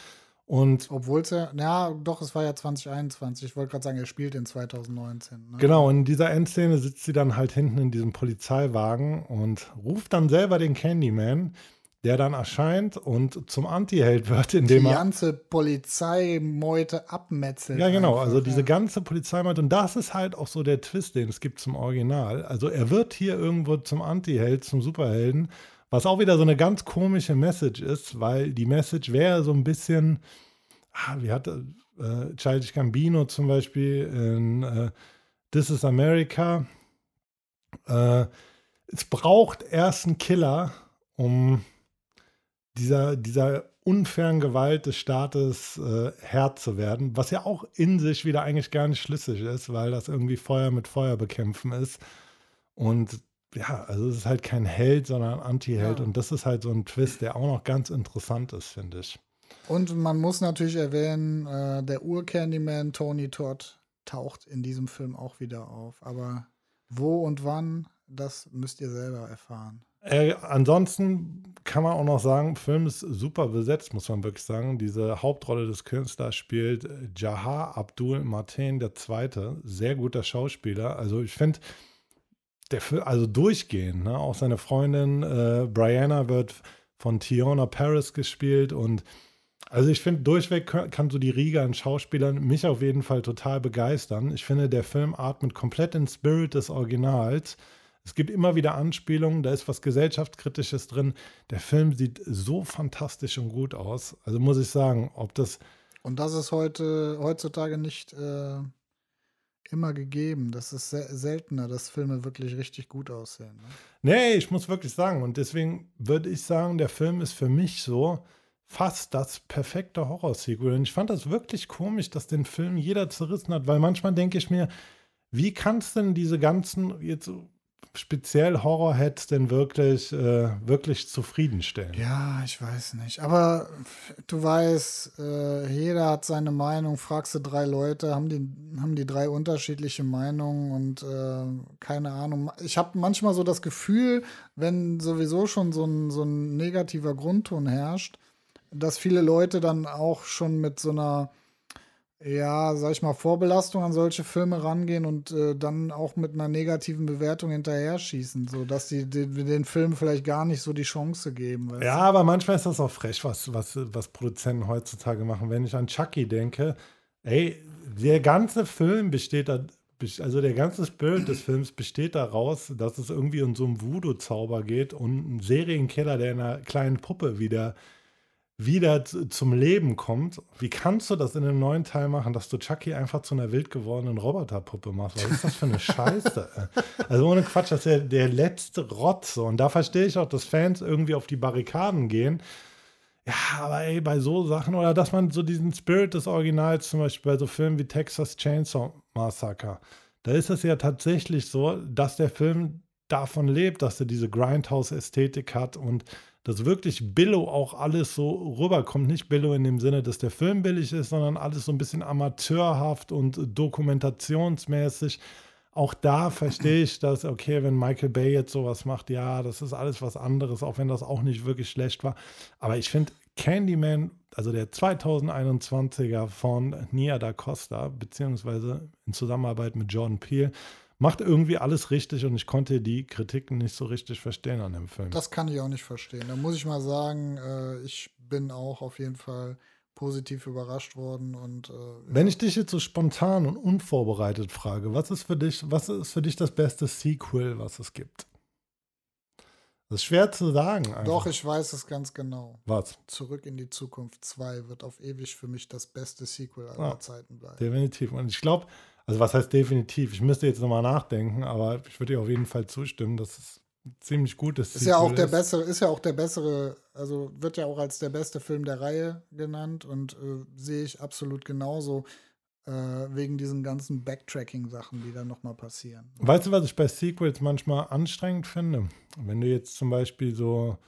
Speaker 1: Und
Speaker 2: Obwohl es ja, ja, doch, es war ja 2021. Ich wollte gerade sagen, er spielt in 2019.
Speaker 1: Ne? Genau, in dieser Endszene sitzt sie dann halt hinten in diesem Polizeiwagen und ruft dann selber den Candyman der dann erscheint und zum Anti-Held wird, indem
Speaker 2: er. Die ganze Polizeimeute abmetzelt.
Speaker 1: Ja, genau. Einfach, also diese ja. ganze Polizeimeute. Und das ist halt auch so der Twist, den es gibt zum Original. Also er wird hier irgendwo zum Anti-Held, zum Superhelden, was auch wieder so eine ganz komische Message ist, weil die Message wäre so ein bisschen, ah, wie hat äh, Childish Gambino zum Beispiel in äh, This is America. Äh, es braucht erst einen Killer, um dieser, dieser unfairen Gewalt des Staates äh, Herr zu werden, was ja auch in sich wieder eigentlich gar nicht schlüssig ist, weil das irgendwie Feuer mit Feuer bekämpfen ist. Und ja, also es ist halt kein Held, sondern ein Anti-Held. Ja. Und das ist halt so ein Twist, der auch noch ganz interessant ist, finde ich.
Speaker 2: Und man muss natürlich erwähnen, äh, der Ur-Candyman Tony Todd taucht in diesem Film auch wieder auf. Aber wo und wann, das müsst ihr selber erfahren.
Speaker 1: Äh, ansonsten kann man auch noch sagen, Film ist super besetzt, muss man wirklich sagen. Diese Hauptrolle des Künstlers spielt Jahar Abdul Martin II. Sehr guter Schauspieler. Also ich finde, der also durchgehend. Ne? Auch seine Freundin äh, Brianna wird von Tiona Paris gespielt und also ich finde, durchweg kann so die Riga an Schauspielern mich auf jeden Fall total begeistern. Ich finde, der Film atmet komplett den Spirit des Originals. Es gibt immer wieder Anspielungen, da ist was gesellschaftskritisches drin. Der Film sieht so fantastisch und gut aus. Also muss ich sagen, ob das.
Speaker 2: Und das ist heute heutzutage nicht äh, immer gegeben. Das ist seltener, dass Filme wirklich richtig gut aussehen. Ne?
Speaker 1: Nee, ich muss wirklich sagen. Und deswegen würde ich sagen, der Film ist für mich so fast das perfekte Horror-Sequel. Und ich fand das wirklich komisch, dass den Film jeder zerrissen hat, weil manchmal denke ich mir, wie kannst denn diese ganzen, jetzt speziell Horrorheads denn wirklich, äh, wirklich zufriedenstellen?
Speaker 2: Ja, ich weiß nicht. Aber du weißt, äh, jeder hat seine Meinung. Fragst du drei Leute, haben die, haben die drei unterschiedliche Meinungen und äh, keine Ahnung. Ich habe manchmal so das Gefühl, wenn sowieso schon so ein, so ein negativer Grundton herrscht, dass viele Leute dann auch schon mit so einer ja, sag ich mal, Vorbelastung an solche Filme rangehen und äh, dann auch mit einer negativen Bewertung hinterher schießen, sodass die, die den Film vielleicht gar nicht so die Chance geben.
Speaker 1: Ja, du? aber manchmal ist das auch frech, was, was, was Produzenten heutzutage machen. Wenn ich an Chucky denke, ey, der ganze Film besteht da, also der ganze Spirit des Films besteht daraus, dass es irgendwie um so einen Voodoo-Zauber geht und ein Serienkiller, der in einer kleinen Puppe wieder wieder zum Leben kommt. Wie kannst du das in einem neuen Teil machen, dass du Chucky einfach zu einer wild gewordenen Roboterpuppe machst? Was ist das für eine Scheiße? also ohne Quatsch, das ist ja der letzte Rotz. Und da verstehe ich auch, dass Fans irgendwie auf die Barrikaden gehen. Ja, aber ey, bei so Sachen, oder dass man so diesen Spirit des Originals, zum Beispiel bei so Filmen wie Texas Chainsaw Massacre, da ist es ja tatsächlich so, dass der Film davon lebt, dass er diese Grindhouse-Ästhetik hat und dass wirklich Billow auch alles so rüberkommt. Nicht Billow in dem Sinne, dass der Film billig ist, sondern alles so ein bisschen amateurhaft und dokumentationsmäßig. Auch da verstehe ich das, okay, wenn Michael Bay jetzt sowas macht, ja, das ist alles was anderes, auch wenn das auch nicht wirklich schlecht war. Aber ich finde Candyman, also der 2021er von Nia da Costa, beziehungsweise in Zusammenarbeit mit Jordan Peele, macht irgendwie alles richtig und ich konnte die Kritiken nicht so richtig verstehen an dem Film.
Speaker 2: Das kann ich auch nicht verstehen. Da muss ich mal sagen, äh, ich bin auch auf jeden Fall positiv überrascht worden und äh,
Speaker 1: wenn ich dich jetzt so spontan und unvorbereitet frage, was ist für dich, was ist für dich das beste Sequel, was es gibt? Das ist schwer zu sagen.
Speaker 2: Einfach. Doch, ich weiß es ganz genau.
Speaker 1: Was?
Speaker 2: Zurück in die Zukunft 2 wird auf ewig für mich das beste Sequel aller ah, Zeiten bleiben.
Speaker 1: Definitiv. Und ich glaube, also was heißt definitiv? Ich müsste jetzt nochmal nachdenken, aber ich würde dir auf jeden Fall zustimmen, dass es ziemlich gut ist.
Speaker 2: Ist ja auch der ist. bessere, ist ja auch der bessere, also wird ja auch als der beste Film der Reihe genannt und äh, sehe ich absolut genauso. Äh, wegen diesen ganzen Backtracking-Sachen, die dann nochmal passieren.
Speaker 1: Weißt du, was ich bei Sequels manchmal anstrengend finde? Wenn du jetzt zum Beispiel so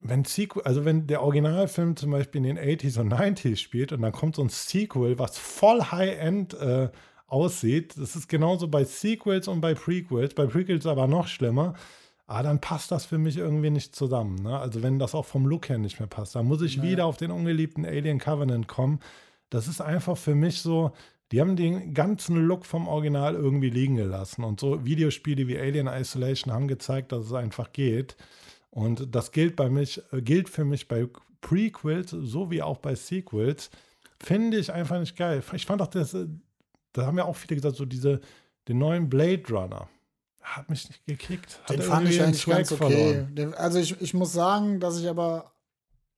Speaker 1: wenn Sequel, also wenn der Originalfilm zum Beispiel in den 80s und 90s spielt und dann kommt so ein Sequel, was voll High-End äh, aussieht, das ist genauso bei Sequels und bei Prequels, bei Prequels aber noch schlimmer, aber ah, dann passt das für mich irgendwie nicht zusammen. Ne? Also wenn das auch vom Look her nicht mehr passt, dann muss ich naja. wieder auf den ungeliebten Alien Covenant kommen. Das ist einfach für mich so, die haben den ganzen Look vom Original irgendwie liegen gelassen. Und so Videospiele wie Alien Isolation haben gezeigt, dass es einfach geht. Und das gilt bei mich, äh, gilt für mich bei Prequels sowie auch bei Sequels. Finde ich einfach nicht geil. Ich fand auch das, äh, da haben ja auch viele gesagt, so diese, den neuen Blade Runner. Hat mich nicht gekickt.
Speaker 2: Hat den fand ich eigentlich ganz okay. Verloren. Also ich, ich muss sagen, dass ich aber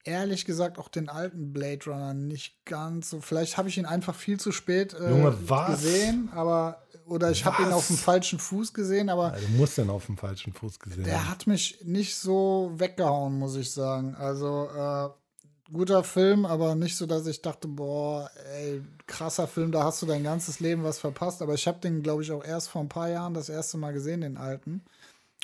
Speaker 2: ehrlich gesagt auch den alten Blade Runner nicht ganz so. Vielleicht habe ich ihn einfach viel zu spät äh,
Speaker 1: Junge,
Speaker 2: gesehen, aber oder ich habe ihn auf dem falschen Fuß gesehen, aber
Speaker 1: Ja, du musst den auf dem falschen Fuß gesehen
Speaker 2: der
Speaker 1: haben.
Speaker 2: hat mich nicht so weggehauen, muss ich sagen. Also äh, guter Film, aber nicht so, dass ich dachte, boah, ey, krasser Film, da hast du dein ganzes Leben was verpasst. Aber ich habe den, glaube ich, auch erst vor ein paar Jahren das erste Mal gesehen, den alten.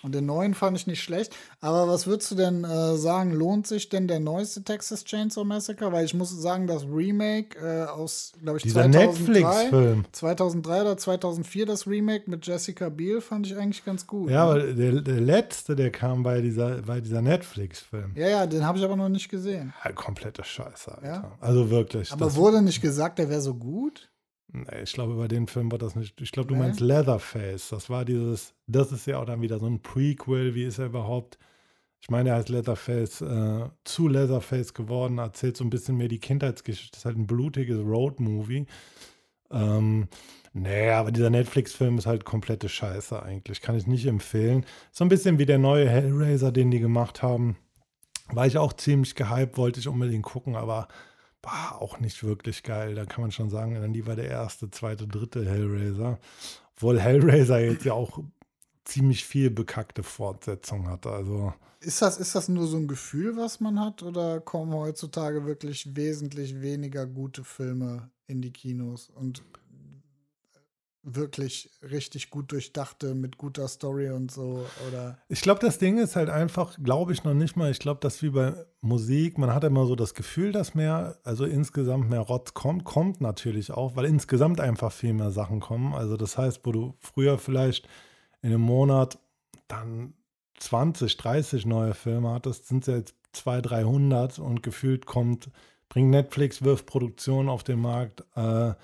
Speaker 2: Und den neuen fand ich nicht schlecht. Aber was würdest du denn äh, sagen, lohnt sich denn der neueste Texas Chainsaw Massacre? Weil ich muss sagen, das Remake äh, aus, glaube ich,
Speaker 1: Dieser
Speaker 2: 2003,
Speaker 1: Netflix-Film.
Speaker 2: 2003 oder 2004, das Remake mit Jessica Biel, fand ich eigentlich ganz gut.
Speaker 1: Ja, aber der, der letzte, der kam bei dieser, bei dieser Netflix-Film.
Speaker 2: ja, ja, den habe ich aber noch nicht gesehen.
Speaker 1: Ja, komplette Scheiße, Alter.
Speaker 2: Ja?
Speaker 1: Also wirklich.
Speaker 2: Aber wurde nicht gesagt, der wäre so gut?
Speaker 1: Nee, ich glaube, über den Film war das nicht. Ich glaube, du
Speaker 2: Nee?
Speaker 1: meinst Leatherface. Das war dieses, das ist ja auch dann wieder so ein Prequel. Wie ist er überhaupt? Ich meine, er heißt Leatherface, äh, zu Leatherface geworden, erzählt so ein bisschen mehr die Kindheitsgeschichte. Das ist halt ein blutiges Road-Movie. Ähm, nee, aber dieser Netflix-Film ist halt komplette Scheiße eigentlich. Kann ich nicht empfehlen. So ein bisschen wie der neue Hellraiser, den die gemacht haben. War ich auch ziemlich gehypt, wollte ich unbedingt gucken, aber war auch nicht wirklich geil. Da kann man schon sagen, dann lieber der erste, zweite, dritte Hellraiser. Obwohl Hellraiser jetzt ja auch ziemlich viel bekackte Fortsetzung hat. Also
Speaker 2: Ist das, ist das nur so ein Gefühl, was man hat, oder kommen heutzutage wirklich wesentlich weniger gute Filme in die Kinos und wirklich richtig gut durchdachte mit guter Story und so? Oder
Speaker 1: ich glaube, das Ding ist halt einfach, glaube ich noch nicht mal, ich glaube, dass wie bei Musik, man hat immer so das Gefühl, dass mehr, also insgesamt mehr Rotz kommt, kommt natürlich auch, weil insgesamt einfach viel mehr Sachen kommen. Also das heißt, wo du früher vielleicht in einem Monat dann 20, 30 neue Filme hattest, sind ja jetzt 200, 300 und gefühlt kommt, bringt Netflix, wirft Produktion auf den Markt, äh,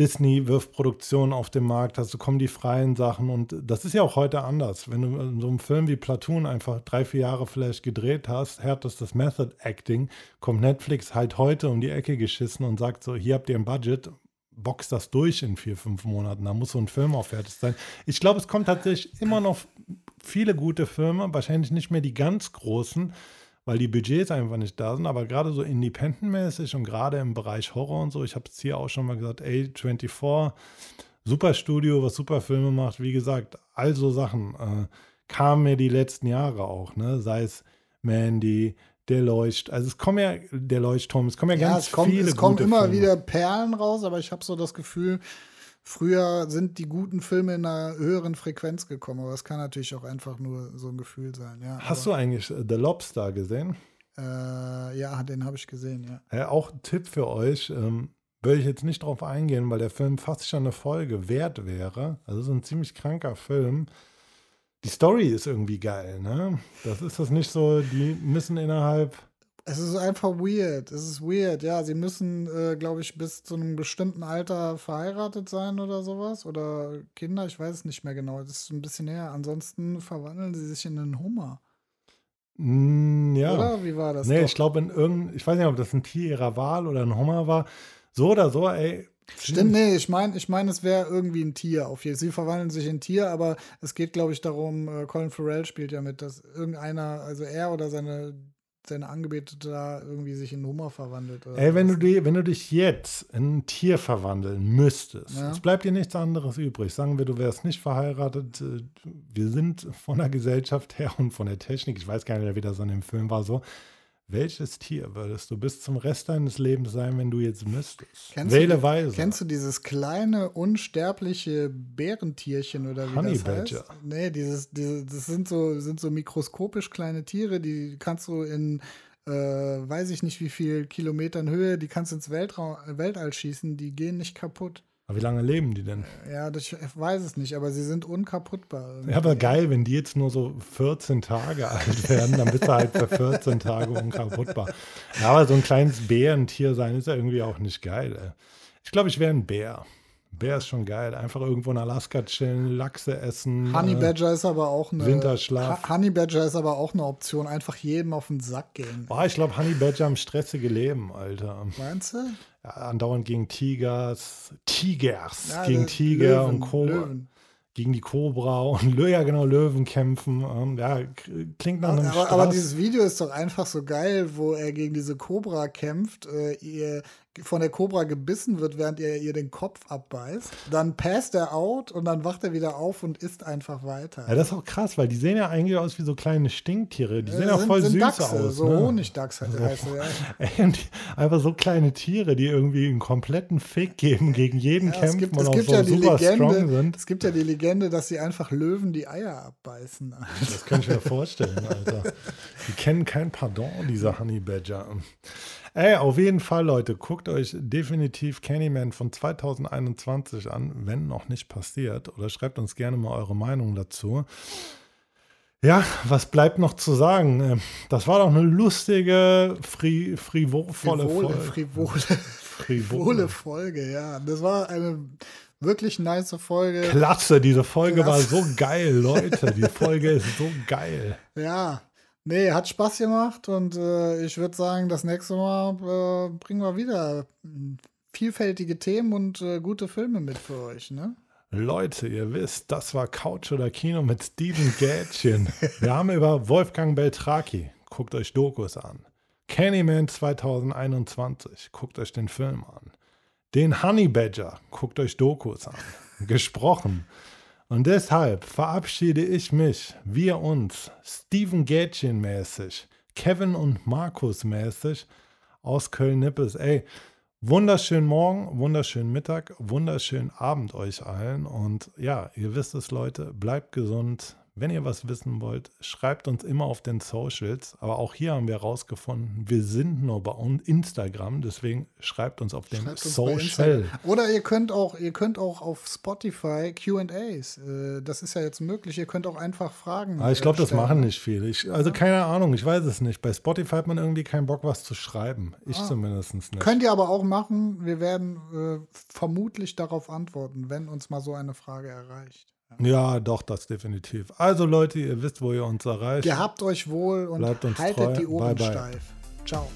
Speaker 1: Disney wirft Produktion auf den Markt, also kommen die freien Sachen und das ist ja auch heute anders. Wenn du in so einem Film wie Platoon einfach drei, vier Jahre vielleicht gedreht hast, härtest das Method Acting, kommt Netflix halt heute um die Ecke geschissen und sagt so, hier habt ihr ein Budget, box das durch in vier, fünf Monaten, da muss so ein Film auch fertig sein. Ich glaube, es kommt tatsächlich immer noch viele gute Filme, wahrscheinlich nicht mehr die ganz großen, weil die Budgets einfach nicht da sind, aber gerade so independent-mäßig und gerade im Bereich Horror und so, ich habe es hier auch schon mal gesagt, A24, super Studio, was super Filme macht, wie gesagt, all so Sachen äh, kamen mir die letzten Jahre auch, ne? sei es Mandy, der Leucht, also es kommen ja, der Leuchtturm, es kommen ja,
Speaker 2: ja,
Speaker 1: ganz
Speaker 2: es kommen,
Speaker 1: viele
Speaker 2: es kommen immer
Speaker 1: Filme.
Speaker 2: wieder Perlen raus, aber ich habe so das Gefühl, früher sind die guten Filme in einer höheren Frequenz gekommen, aber es kann natürlich auch einfach nur so ein Gefühl sein. Ja,
Speaker 1: Hast du eigentlich äh, The Lobster gesehen?
Speaker 2: Äh, ja, den habe ich gesehen, ja.
Speaker 1: Ja, auch ein Tipp für euch. Ähm, würde ich jetzt nicht drauf eingehen, weil der Film fast schon eine Folge wert wäre. Also so ein ziemlich kranker Film. Die Story ist irgendwie geil, ne? Das ist das nicht so, die müssen innerhalb.
Speaker 2: Es ist einfach weird. Es ist weird, ja. Sie müssen, äh, glaube ich, bis zu einem bestimmten Alter verheiratet sein oder sowas. Oder Kinder, ich weiß es nicht mehr genau. Das ist ein bisschen her. Ansonsten verwandeln sie sich in einen Hummer.
Speaker 1: Mm, ja.
Speaker 2: Oder? Wie war das?
Speaker 1: nee,
Speaker 2: doch?
Speaker 1: ich glaube, in irgendein, ich weiß nicht, ob das ein Tier ihrer Wahl oder ein Hummer war. So oder so, ey.
Speaker 2: Stimmt, nee, ich meine, ich mein, es wäre irgendwie ein Tier. Auf jeden Sie verwandeln sich in Tier, aber es geht, glaube ich, darum, äh, Colin Farrell spielt ja mit, dass irgendeiner, also er oder seine, seine Angebetete da irgendwie sich in Hummer verwandelt. Oder
Speaker 1: Ey, wenn du, die, wenn du dich jetzt in ein Tier verwandeln müsstest,
Speaker 2: Ja.
Speaker 1: es bleibt dir nichts anderes übrig. Sagen wir, du wärst nicht verheiratet. äh, Wir sind von der Gesellschaft her und von der Technik, ich weiß gar nicht, wie das an dem Film war, so. Welches Tier würdest du bis zum Rest deines Lebens sein, wenn du jetzt müsstest?
Speaker 2: Kennst
Speaker 1: Wähle
Speaker 2: du,
Speaker 1: weise.
Speaker 2: Kennst du dieses kleine, unsterbliche Bärentierchen oder wie
Speaker 1: Honey
Speaker 2: das
Speaker 1: Badger.
Speaker 2: heißt? Nee, dieses, diese, das sind so, sind so mikroskopisch kleine Tiere, die kannst du in, äh, weiß ich nicht wie viel Kilometern Höhe, die kannst du ins Weltraum, Weltall schießen, die gehen nicht kaputt.
Speaker 1: Aber wie lange leben die denn?
Speaker 2: Ja, das, ich weiß es nicht, aber sie sind unkaputtbar.
Speaker 1: Ja, aber geil, wenn die jetzt nur so 14 Tage alt werden, dann bist du halt für 14 Tage unkaputtbar. Ja, aber so ein kleines Bärentier sein ist ja irgendwie auch nicht geil. Ey. Ich glaube, ich wäre ein Bär. Bär ist schon geil. Einfach irgendwo in Alaska chillen, Lachse essen.
Speaker 2: Honey
Speaker 1: äh,
Speaker 2: Badger ist aber auch eine.
Speaker 1: Winterschlaf.
Speaker 2: Honey Badger ist aber auch eine Option. Einfach jedem auf den Sack gehen.
Speaker 1: Boah, ich glaube, Honey Badger haben stressige Leben, Alter.
Speaker 2: Meinst du?
Speaker 1: Ja, andauernd gegen Tigers, Tigers,
Speaker 2: Ja,
Speaker 1: gegen Tiger
Speaker 2: Löwen,
Speaker 1: und.
Speaker 2: Löwen.
Speaker 1: Gegen die Cobra und ja genau, Löwen kämpfen. Ähm, ja, klingt nach einem
Speaker 2: Aber, aber
Speaker 1: Stress.
Speaker 2: dieses Video ist doch einfach so geil, wo er gegen diese Cobra kämpft. Äh, ihr von der Cobra gebissen wird, während er ihr den Kopf abbeißt. Dann passt er out und dann wacht er wieder auf und isst einfach weiter.
Speaker 1: Ja, das ist auch krass, weil die sehen ja eigentlich aus wie so kleine Stinktiere. Die sehen ja voll süß
Speaker 2: Dachse,
Speaker 1: aus.
Speaker 2: So
Speaker 1: ne?
Speaker 2: Honigdachs halt, heißt ja.
Speaker 1: Ey, einfach so kleine Tiere, die irgendwie einen kompletten Fick geben, gegen jeden
Speaker 2: Ja, es
Speaker 1: kämpfen
Speaker 2: gibt,
Speaker 1: und
Speaker 2: es
Speaker 1: auch
Speaker 2: gibt
Speaker 1: so
Speaker 2: ja die
Speaker 1: super strong
Speaker 2: Legende,
Speaker 1: sind.
Speaker 2: es gibt ja die Legende, dass sie einfach Löwen die Eier abbeißen.
Speaker 1: Das kann ich mir vorstellen, Alter. Die kennen kein Pardon, diese Honey Badger. Ey, auf jeden Fall, Leute, guckt euch definitiv Candyman von 2021 an, wenn noch nicht passiert. Oder schreibt uns gerne mal eure Meinung dazu. Ja, was bleibt noch zu sagen? Ähm, Das war doch eine lustige, fri
Speaker 2: Frivole,
Speaker 1: Folge.
Speaker 2: frivole,
Speaker 1: Frivole.
Speaker 2: frivole Folge, ja. Das war eine wirklich nice Folge.
Speaker 1: Klasse, diese Folge
Speaker 2: Klasse.
Speaker 1: war so geil, Leute. Die Folge ist so geil.
Speaker 2: Ja, nee, hat Spaß gemacht und äh, ich würde sagen, das nächste Mal äh, bringen wir wieder mh, vielfältige Themen und äh, gute Filme mit für euch, ne?
Speaker 1: Leute, ihr wisst, das war Couch oder Kino mit Steven Gätchen. Wir haben über Wolfgang Beltraki, guckt euch Dokus an. Candyman 2021, guckt euch den Film an. Den Honey Badger, guckt euch Dokus an. Gesprochen. Und deshalb verabschiede ich mich, wir uns, Steven Gätchen mäßig, Kevin und Markus mäßig aus Köln-Nippes. Ey, Wunderschönen Morgen, wunderschönen Mittag, wunderschönen Abend euch allen. Und ja, ihr wisst es, Leute, bleibt gesund. Wenn ihr was wissen wollt, schreibt uns immer auf den Socials. Aber auch hier haben wir herausgefunden, wir sind nur bei Instagram. Deswegen schreibt uns auf dem
Speaker 2: Schreibt
Speaker 1: Social.
Speaker 2: Oder ihr könnt auch, ihr könnt auch auf Spotify QAs. Äh, das ist ja jetzt möglich. Ihr könnt auch einfach Fragen.
Speaker 1: Aber Ah, ich glaube,
Speaker 2: äh,
Speaker 1: das machen nicht viele. Ich, also keine Ahnung, ich weiß es nicht. Bei Spotify hat man irgendwie keinen Bock, was zu schreiben. Ich
Speaker 2: Ah.
Speaker 1: zumindest nicht.
Speaker 2: Könnt ihr aber auch machen. Wir werden äh, vermutlich darauf antworten, wenn uns mal so eine Frage erreicht.
Speaker 1: Ja, doch, das definitiv. Also Leute, ihr wisst, wo ihr uns erreicht.
Speaker 2: Gehabt euch wohl und
Speaker 1: Bleibt uns
Speaker 2: haltet
Speaker 1: treu.
Speaker 2: die Ohren
Speaker 1: Bye, bye.
Speaker 2: steif. Ciao.